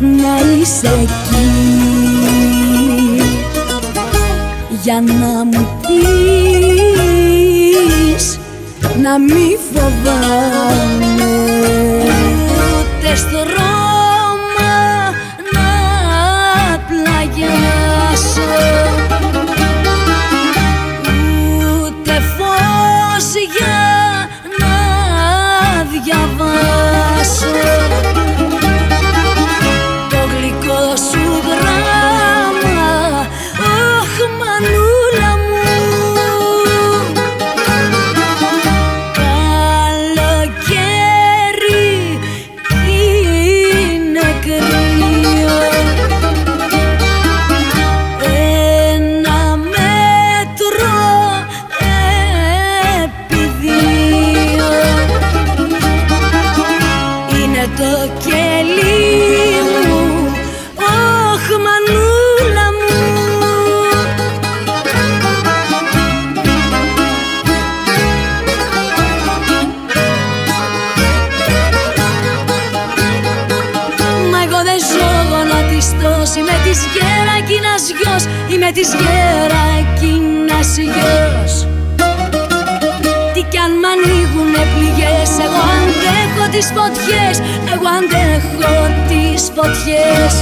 Να είσαι εκεί. Για να μου πεις να μη φοβάμαι. Ούτε στο Ρώμα να πλαγιάσω. Ούτε φως για να διαβάσω Εγώ αντέχω τις φωτιές. Εγώ αντέχω τις φωτιές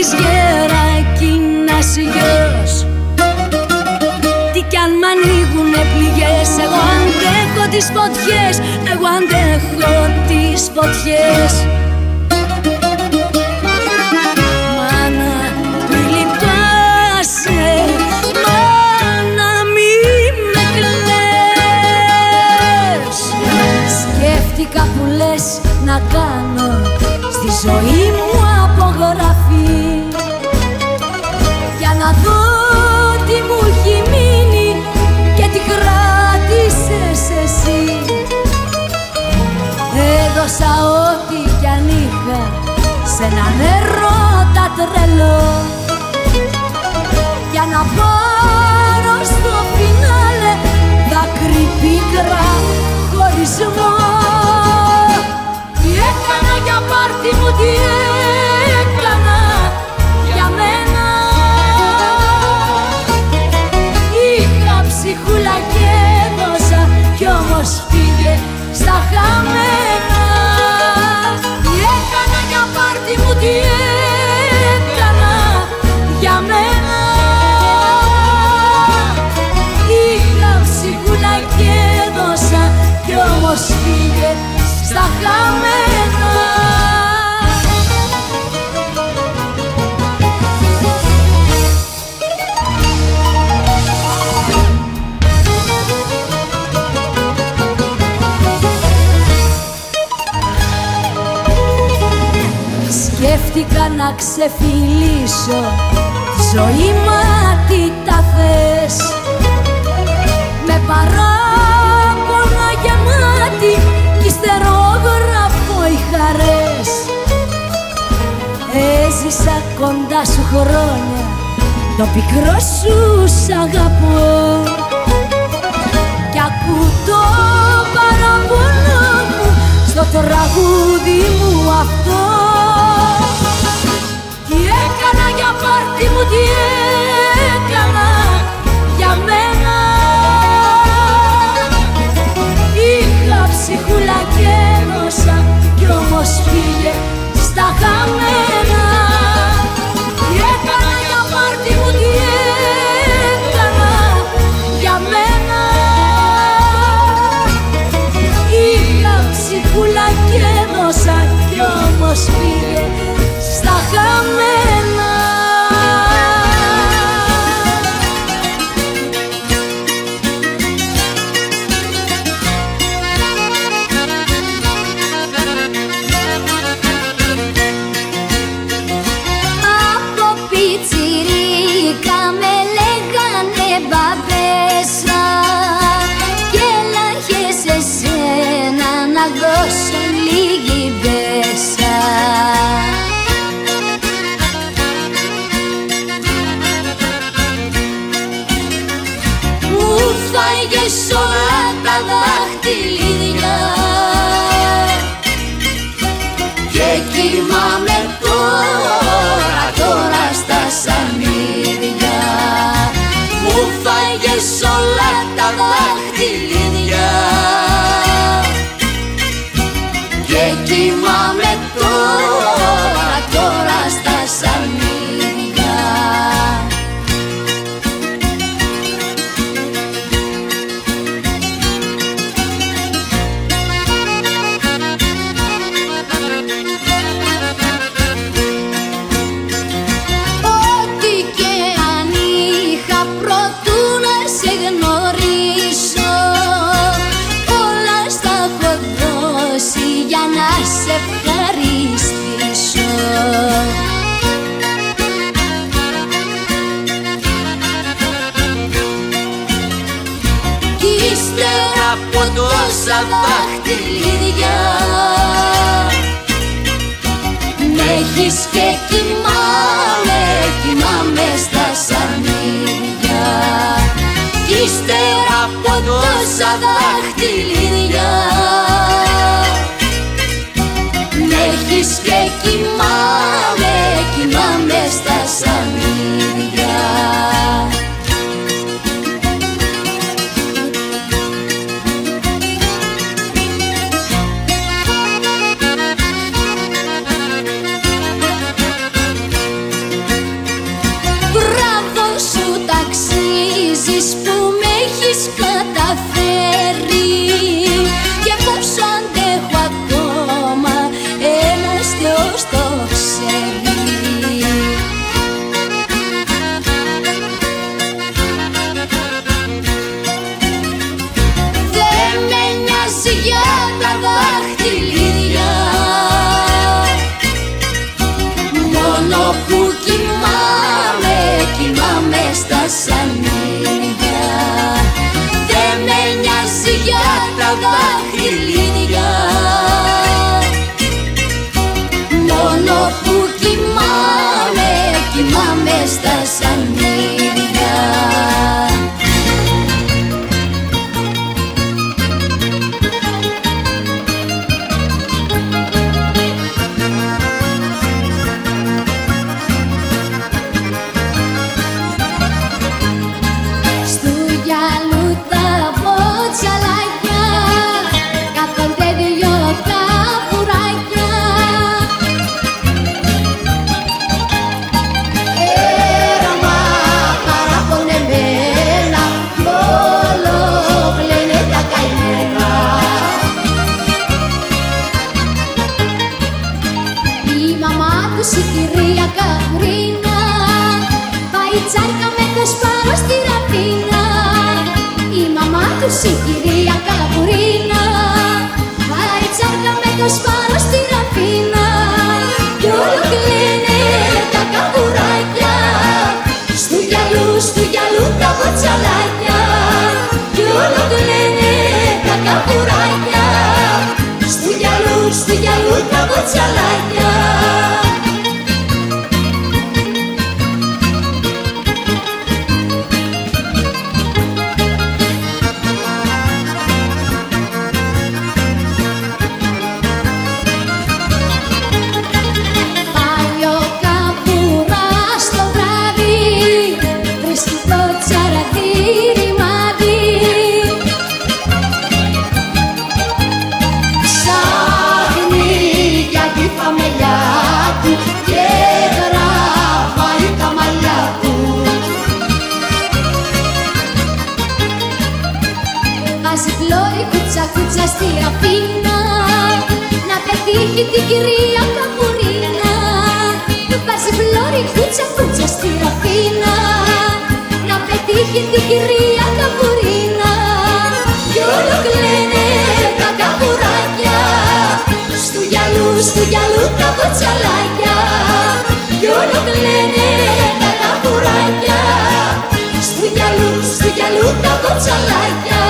της γέρα εκείνας γιος. Τι κι αν μ' ανοίγουνε πληγές Εγώ αντέχω τις φωτιές Εγώ αντέχω τις φωτιές Για να πάρω στο φινάλε Δάκρυ πίκρα χωρισμό. Τι έκανα για πάρτι μου τι Σκέφτηκα να ξεφυλίσω. Τη ζωή μα τι τα θες. Με παράπονα γεμάτη κι ιστερόγραφο οι χαρές. Έζησα κοντά σου χρόνια το πικρό σου σ' αγαπώ. Κι ακού το παραπονό μου στο τραγούδι μου αυτό έκανα για πάρτι μου, τι έκανα για μένα. Είχα ψυχούλα και έδωσα κι όμως πήγε στα χαμένα τα δάχτυλίδια. Και κοιμάμαι τώρα, τώρα στα σανίδια. Μου φάγες όλα τα δάχτυλίδια. Και κοιμάμαι τόσα δάχτυλίδια Μ' έχεις και κοιμάμαι, κοιμάμαι στα σανίδια. Κι ύστερα από τόσα δάχτυλίδια Μ' έχεις και κοιμάμαι, κοιμάμαι στα σανίδια τα μποτσαλάκια πετύχει την κυρία Καπουρίνα Βάζει φλόρι κούτσα κούτσα στη ραφίνα Να πετύχει την κυρία Καπουρίνα Κι όλο κλαίνε τα καπουράκια. Στου γυαλού, στου γυαλού τα μποτσαλάκια Κι όλο κλαίνε τα καπουράκια. Στου γυαλού, στου γυαλού τα μποτσαλάκια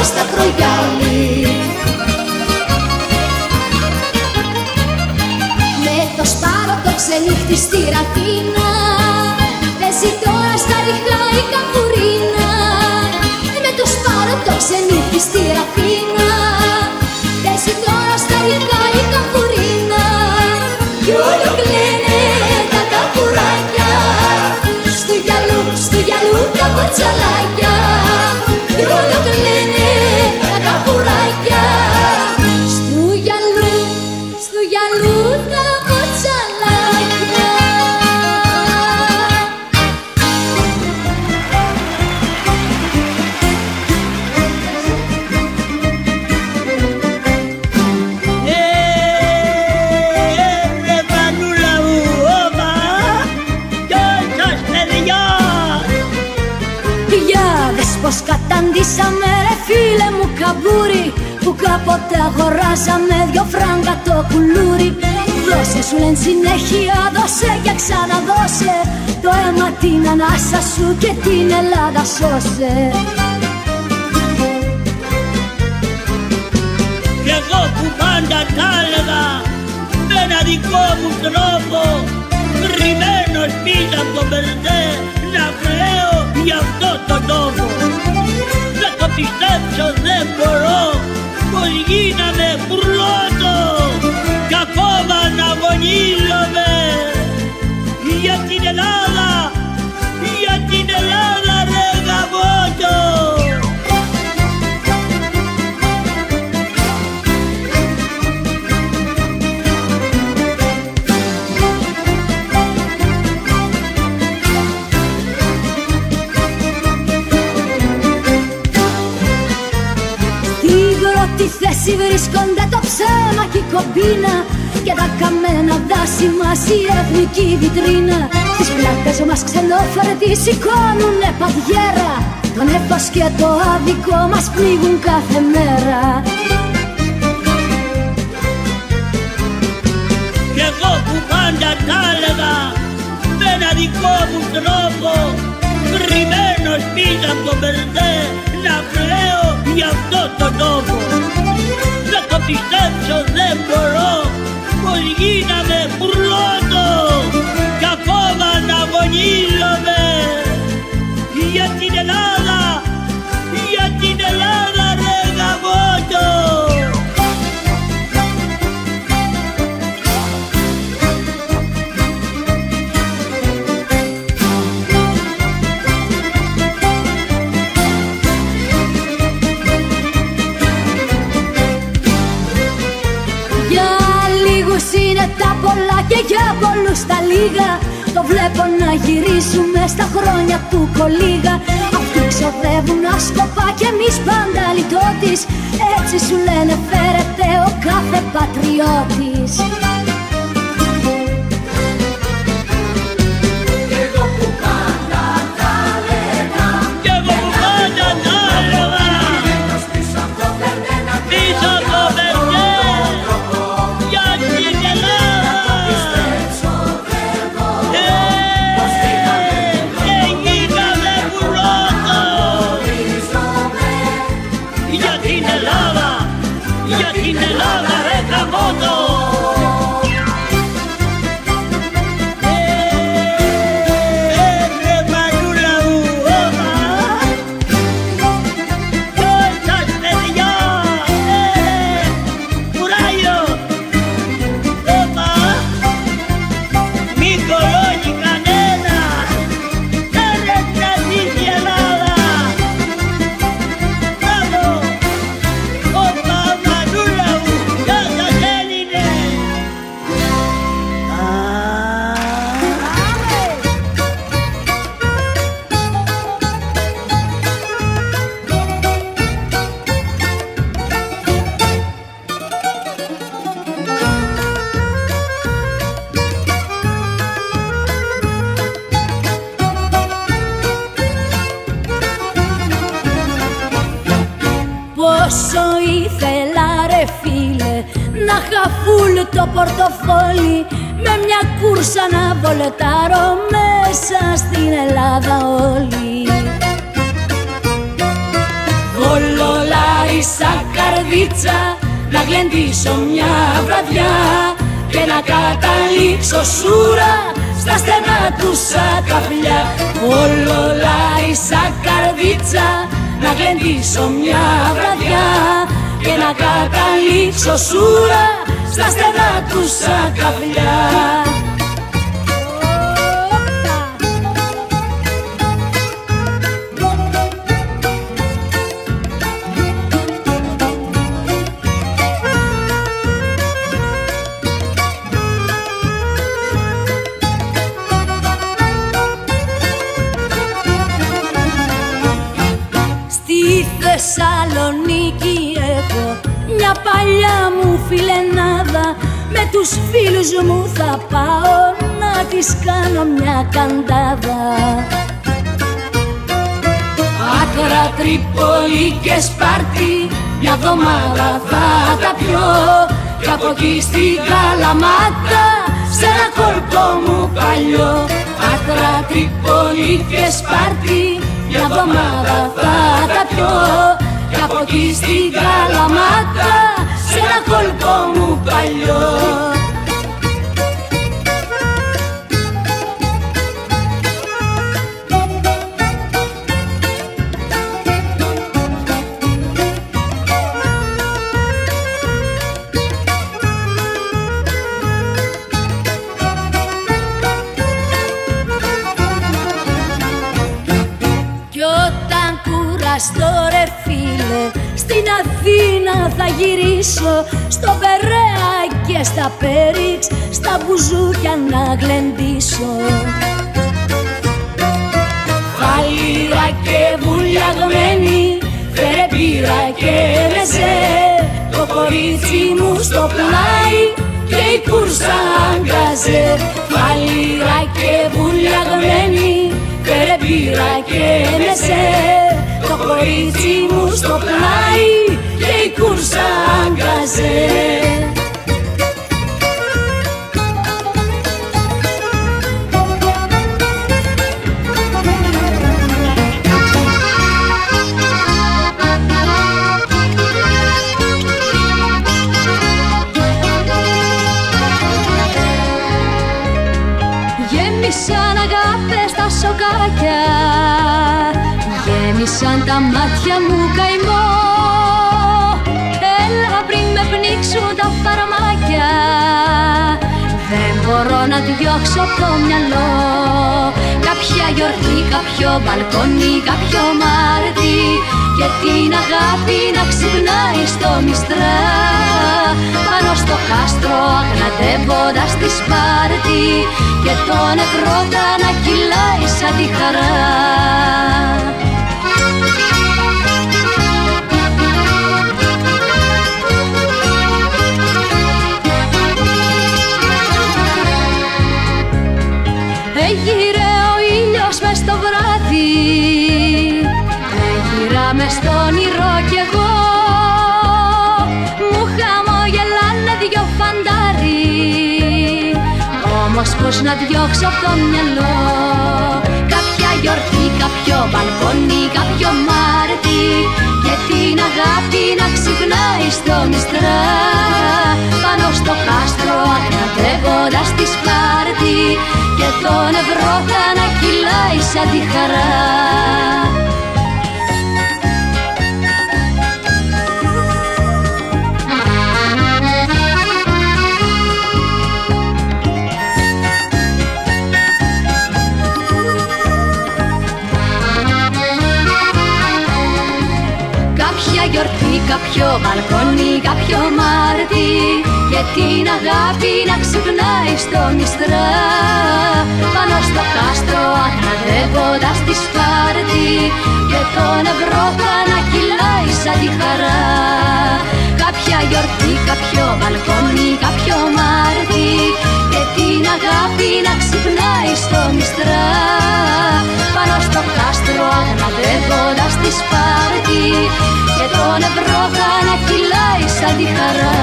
στα χρογιάλι. Με το σπάρο το ξενύχτη στη Ραφίνα Παίζει τώρα στα ριχά η καμπουρίνα ε, Με το σπάρο το ξενύχτη στη Ραφίνα Παίζει τώρα στα ριχά η καμπουρίνα Κι όλο κλαίνε τα καμπουράκια Στου γυαλού, στου γυαλού τα κοτσαλάκια κάποτε αγοράσαμε δυο φράγκα το κουλούρι. Δώσε σου λένε συνέχεια, δώσε και ξαναδώσε. Το αίμα την ανάσα σου και την Ελλάδα σώσε. Κι εγώ που πάντα τα έλεγα με ένα δικό μου τρόπο κρυμμένος πίσω από το μπερδέ να κλαίω για αυτό το τόπο. Να το πιστέψω δεν μπορώ πως γίναμε πρώτο κι ακόμα να αγωνίζομαι για την Ελλάδα για την Ελλάδα ρε γαμώτο πρώτη θέση βρίσκονται το ψέμα και η κομπίνα Και τα καμένα δάση μας η εθνική βιτρίνα. Στις πλάτες μας ξενόφερτοι σηκώνουνε παδιέρα Το νέφος και το άδικο μας πνίγουν κάθε μέρα. Κι εγώ που πάντα τα έλεγα με ένα δικό μου τρόπο κρυμμένος πίσω από το μπερδέ να κλαίω για αυτό το τόπο. Να το πιστέψω δεν μπορώ. Πως γίναμε πρώτο κι ακόμα να αγωνίζομαι για την Ελλάδα πολλά και για πολλούς τα λίγα. Το βλέπω να γυρίζουμε στα χρόνια του κολίγα Αυτοί ξοδεύουν άσκοπα και εμείς πάντα λιτότης. Έτσι σου λένε φέρεται ο κάθε πατριώτης καταλήξω σούρα στα στενά του σακαφλιά Ολολάει σαν καρδίτσα να γλεντήσω μια βραδιά και να καταλήξω σούρα στα στενά του σακαφλιά. Θεσσαλονίκη Με τους φίλους μου θα πάω να της κάνω μια καντάδα. Άκρα Τρίπολη και Σπάρτη μια βδομάδα θα τα πιω. Κι από εκεί στην Καλαμάτα σε ένα κόλπο μου παλιό. Άκρα Τρίπολη και Σπάρτη μια βδομάδα θα τα πιω. Κι από εκεί στην Καλαμάτα σε ένα κόλπο μου παλιό Στην Αθήνα θα γυρίσω Στο Περέα και στα Πέριξ Στα μπουζούκια να γλεντήσω. Φαλήρα και βουλιαγμένη Φέρε πύρα και μεζέ Το κορίτσι μου στο πλάι Και η κούρσα αγκαζέ Φαλήρα και βουλιαγμένη Φέρε πύρα και μεζέ το κορίτσι μου στο πλάι και η κούρσα αγκαζέ Γέμισαν τα μάτια μου καημό. Έλα πριν με πνίξουν τα φαρμάκια. Δεν μπορώ να διώξω από το μυαλό. Κάποια γιορτή, κάποιο μπαλκόνι, κάποιο Μάρτι. Και την αγάπη να ξυπνάει στο μιστρά Πάνω στο κάστρο αγνατεύοντας τη Σπάρτη. Και τον εκρώτα να κυλάει σαν τη χαρά Έγειρε ο ήλιος μες στο βράδυ. Έγειρα μες στο όνειρο κι εγώ. Μου χαμογελάνε δυο φαντάρι. Όμως πως να διώξω από το μυαλό. Κάποια γιορτή, κάποιο μπαλκόνι, κάποιο Μάρτι. Και την αγάπη να ξυπνάει στο μιστρά Πάνω στο κάστρο αγνατεύοντας τη Σπάρτη Και τον ευρώτα να κυλάει σαν τη χαρά κάποιο μπαλκόνι, κάποιο Μάρτι. Και την αγάπη να ξυπνάει στο μιστρά Πάνω στο κάστρο αγναδεύοντας τη Σπάρτη. Και τον ευρώτα να κυλάει σαν τη χαρά. Κάποια γιορτή, κάποιο μπαλκόνι, κάποιο Μάρτι. Και την αγάπη να ξυπνάει στο μιστρά Πάνω στο κάστρο αγναδεύοντας τη Σπάρτη Και τον ευρώτα να κυλάει σαν τη χαρά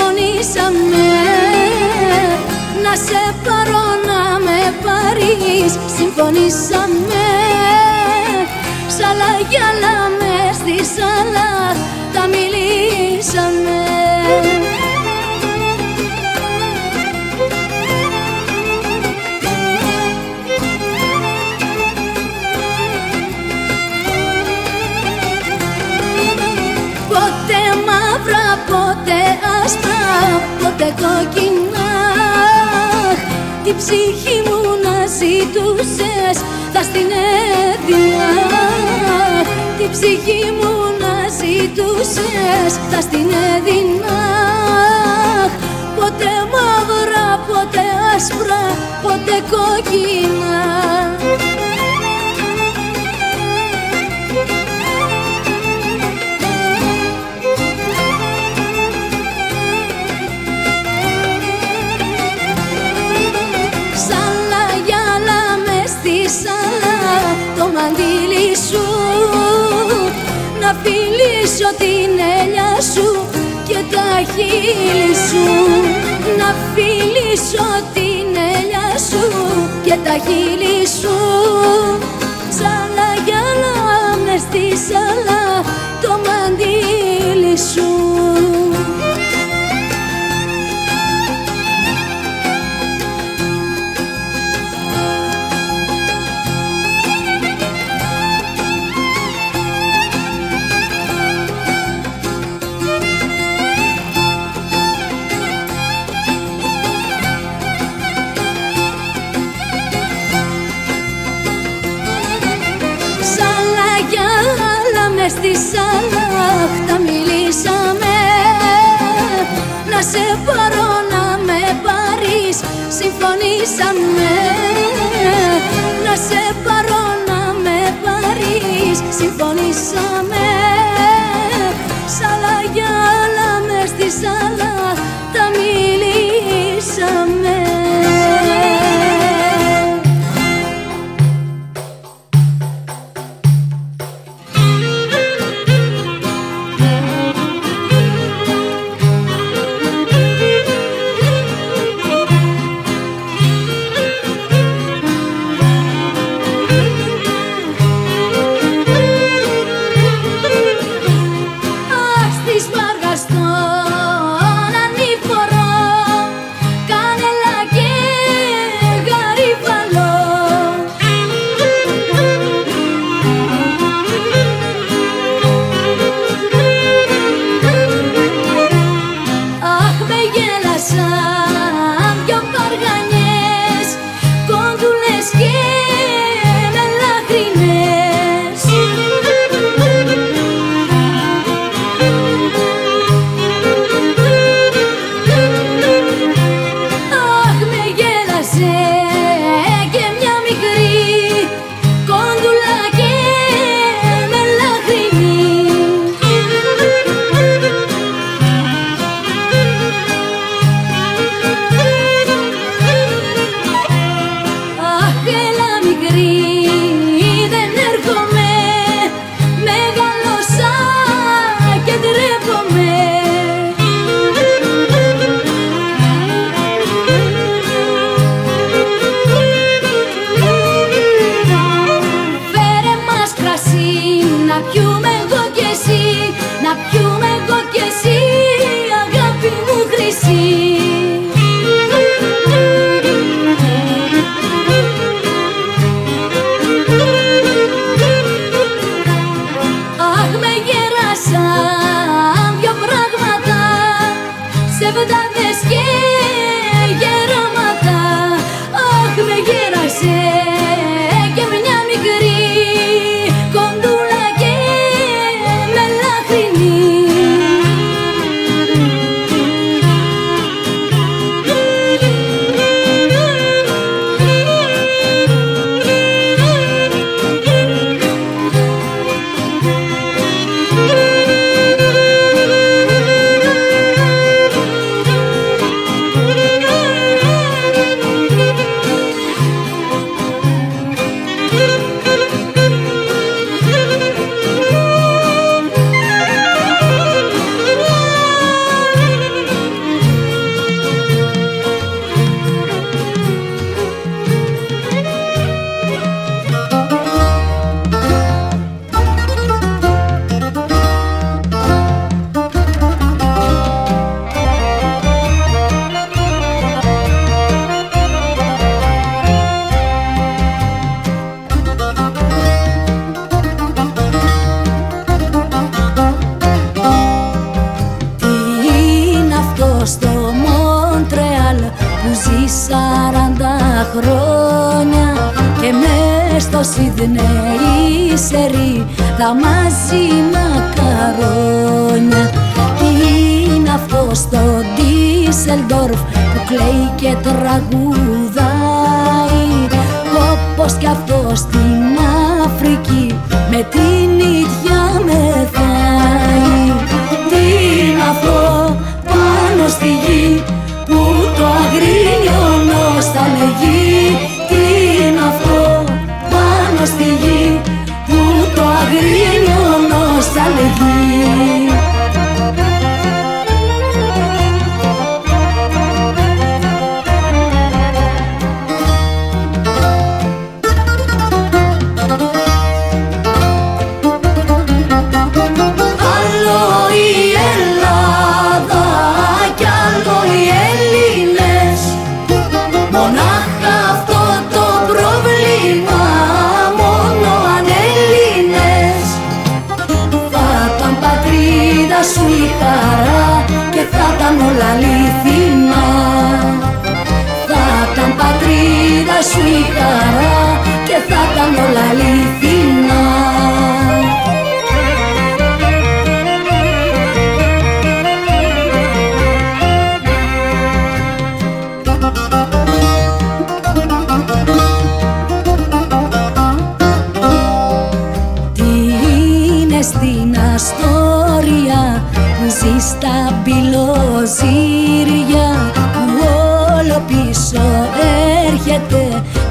συμφωνήσαμε Να σε πάρω να με πάρεις. Συμφωνήσαμε. Σαλά γυαλά μες στη σαλά Τα μιλήσαμε. Τη ψυχή μου να ζητούσες Θα στην έδινα Τη ψυχή μου να ζητούσες Θα στην έδινα. Ποτέ μαύρα, ποτέ άσπρα, ποτέ κόκκινα. να φιλήσω την ελιά σου και τα χείλη σου. Να φιλήσω την ελιά σου και τα χείλη σου. Σαλά για μες στη σαλά το μαντήλι σου. μιλήσαμε Να σε πάρω να με πάρεις. Συμφωνήσαμε. Σ' άλλα για άλλα μες τη σαλα, Τα μιλήσαμε. τα μαζί μακαρόνια Είναι αυτό το Ντίσελντορφ που κλαίει και τραγουδάει. Όπως κι αυτό στην Αφρική με τη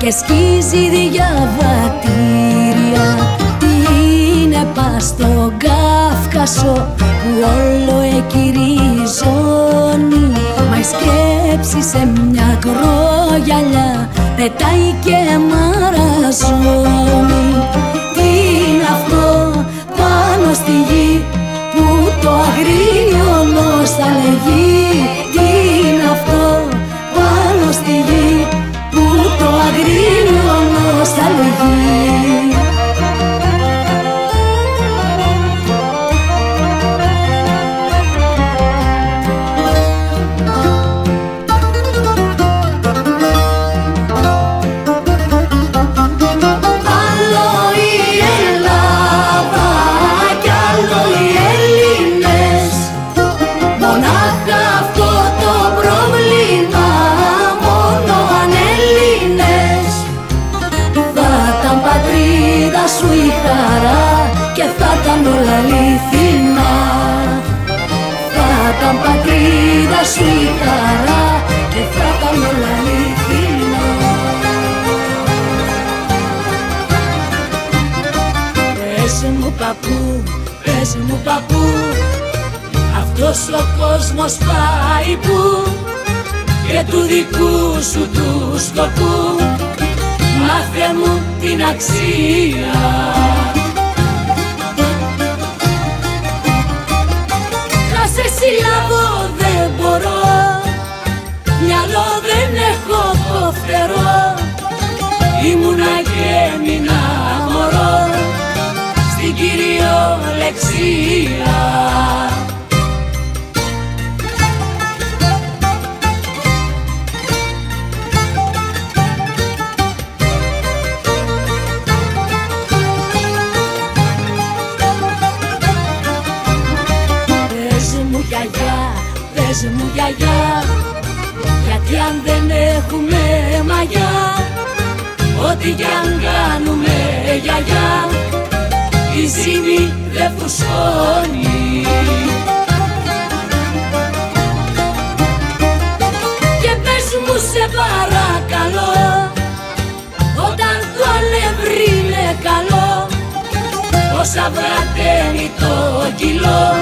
και σκίζει διαβατήρια είναι πας στον Καύκασο που όλο εκυριζώνει μα η σε μια κρόγιαλιά πετάει και μαραζώνει. Τι είναι αυτό πάνω στη γη που το αγρίνιο νόσταλγεί πες μου παππού Αυτός ο κόσμος πάει που και του δικού σου του σκοπού. Μάθε μου την αξία. Να σε συλλάβω δεν μπορώ. Μυαλό δεν έχω το φτερό. Ήμουνα και έμεινα μωρό. στην κυριολεξία δεν φουσκώνει Και πες μου σε παρακαλώ Όταν το αλεύρι είναι καλό Πόσα βραταίνει το κιλό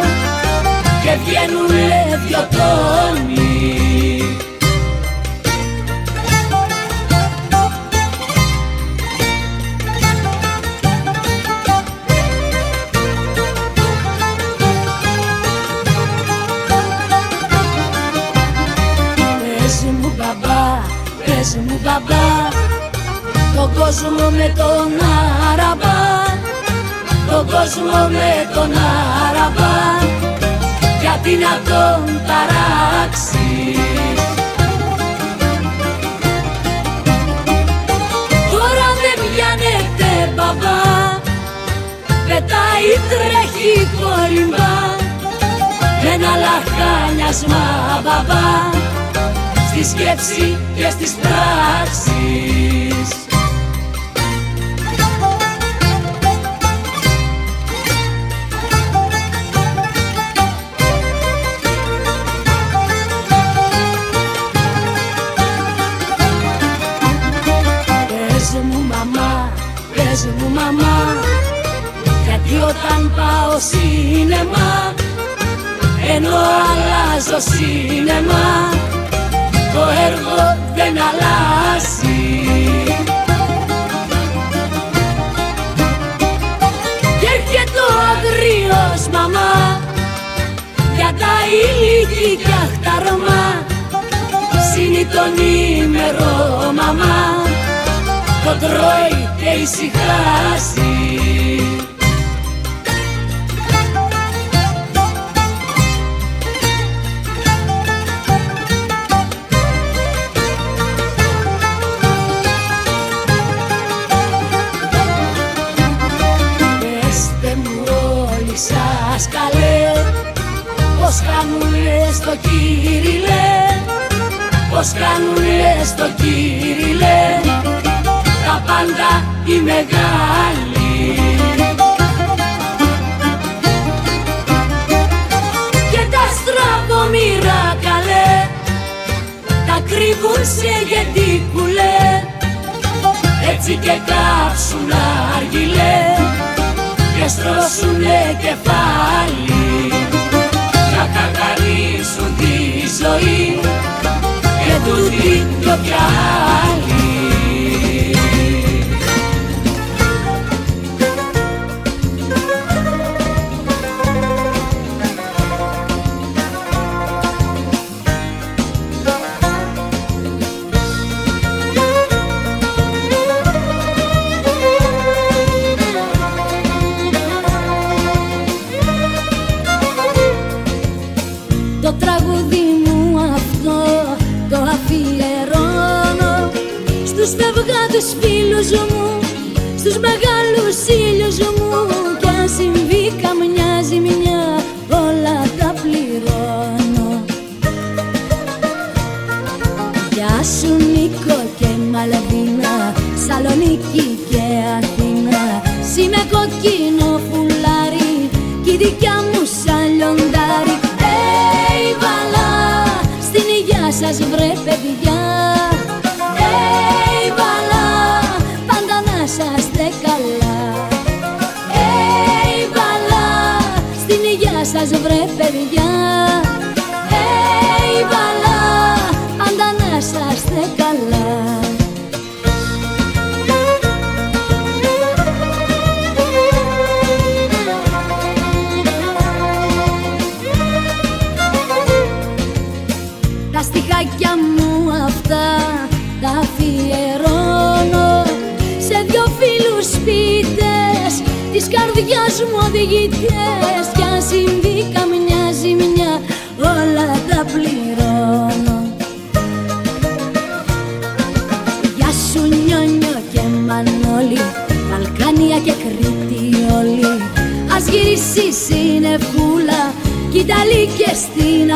και βγαίνουνε δυο τόνοι κόσμο με τον Αραμπά τον κόσμο με τον Αραμπά γιατί να τον ταράξεις. Τώρα δεν πιάνεται μπαμπά. Πετάει τρέχει κολυμπά με ένα λαχάνιασμα μπαμπά. Στη σκέψη και στις πράξεις όταν πάω σίνεμα ενώ αλλάζω σίνεμα το έργο δεν αλλάζει. Και έρχεται ο αγρίος μαμά για τα ηλίκη και αχταρμά Σύνει τον ημερό μαμά το τρώει και ησυχάσει στο κύριλε Πως κάνουνε στο κύριλε Τα πάντα οι μεγάλοι Και τα στραβομήρα καλέ Τα κρύβουν σε γεντίκουλε Έτσι και κάψουν αργυλέ Και στρώσουνε κεφάλι. Καθαρίσουν τη ζωή και του δίνει κι άλλη. τους φίλους μου Στους μεγάλους ήλιους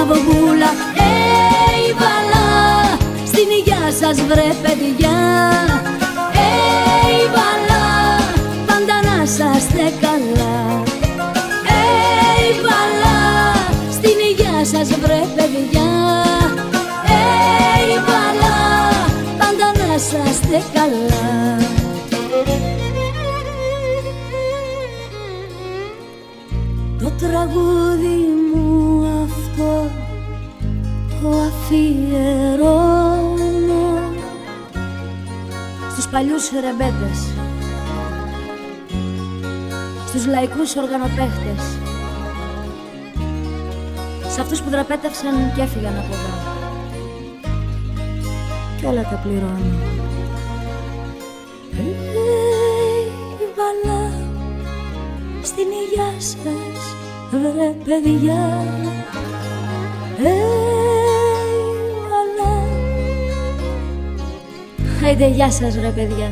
στην Αβογούλα Hey βαλά. Στην υγειά σας βρε παιδιά Στους παλιούς ρεμπέτες Στους λαϊκούς οργανοπαίχτες Σε αυτούς που δραπέτευσαν και έφυγαν από εδώ. Κι όλα τα πληρώνω. Hey, βαλά στην υγειά σας βρε παιδιά Άιντε γεια σας ρε παιδιά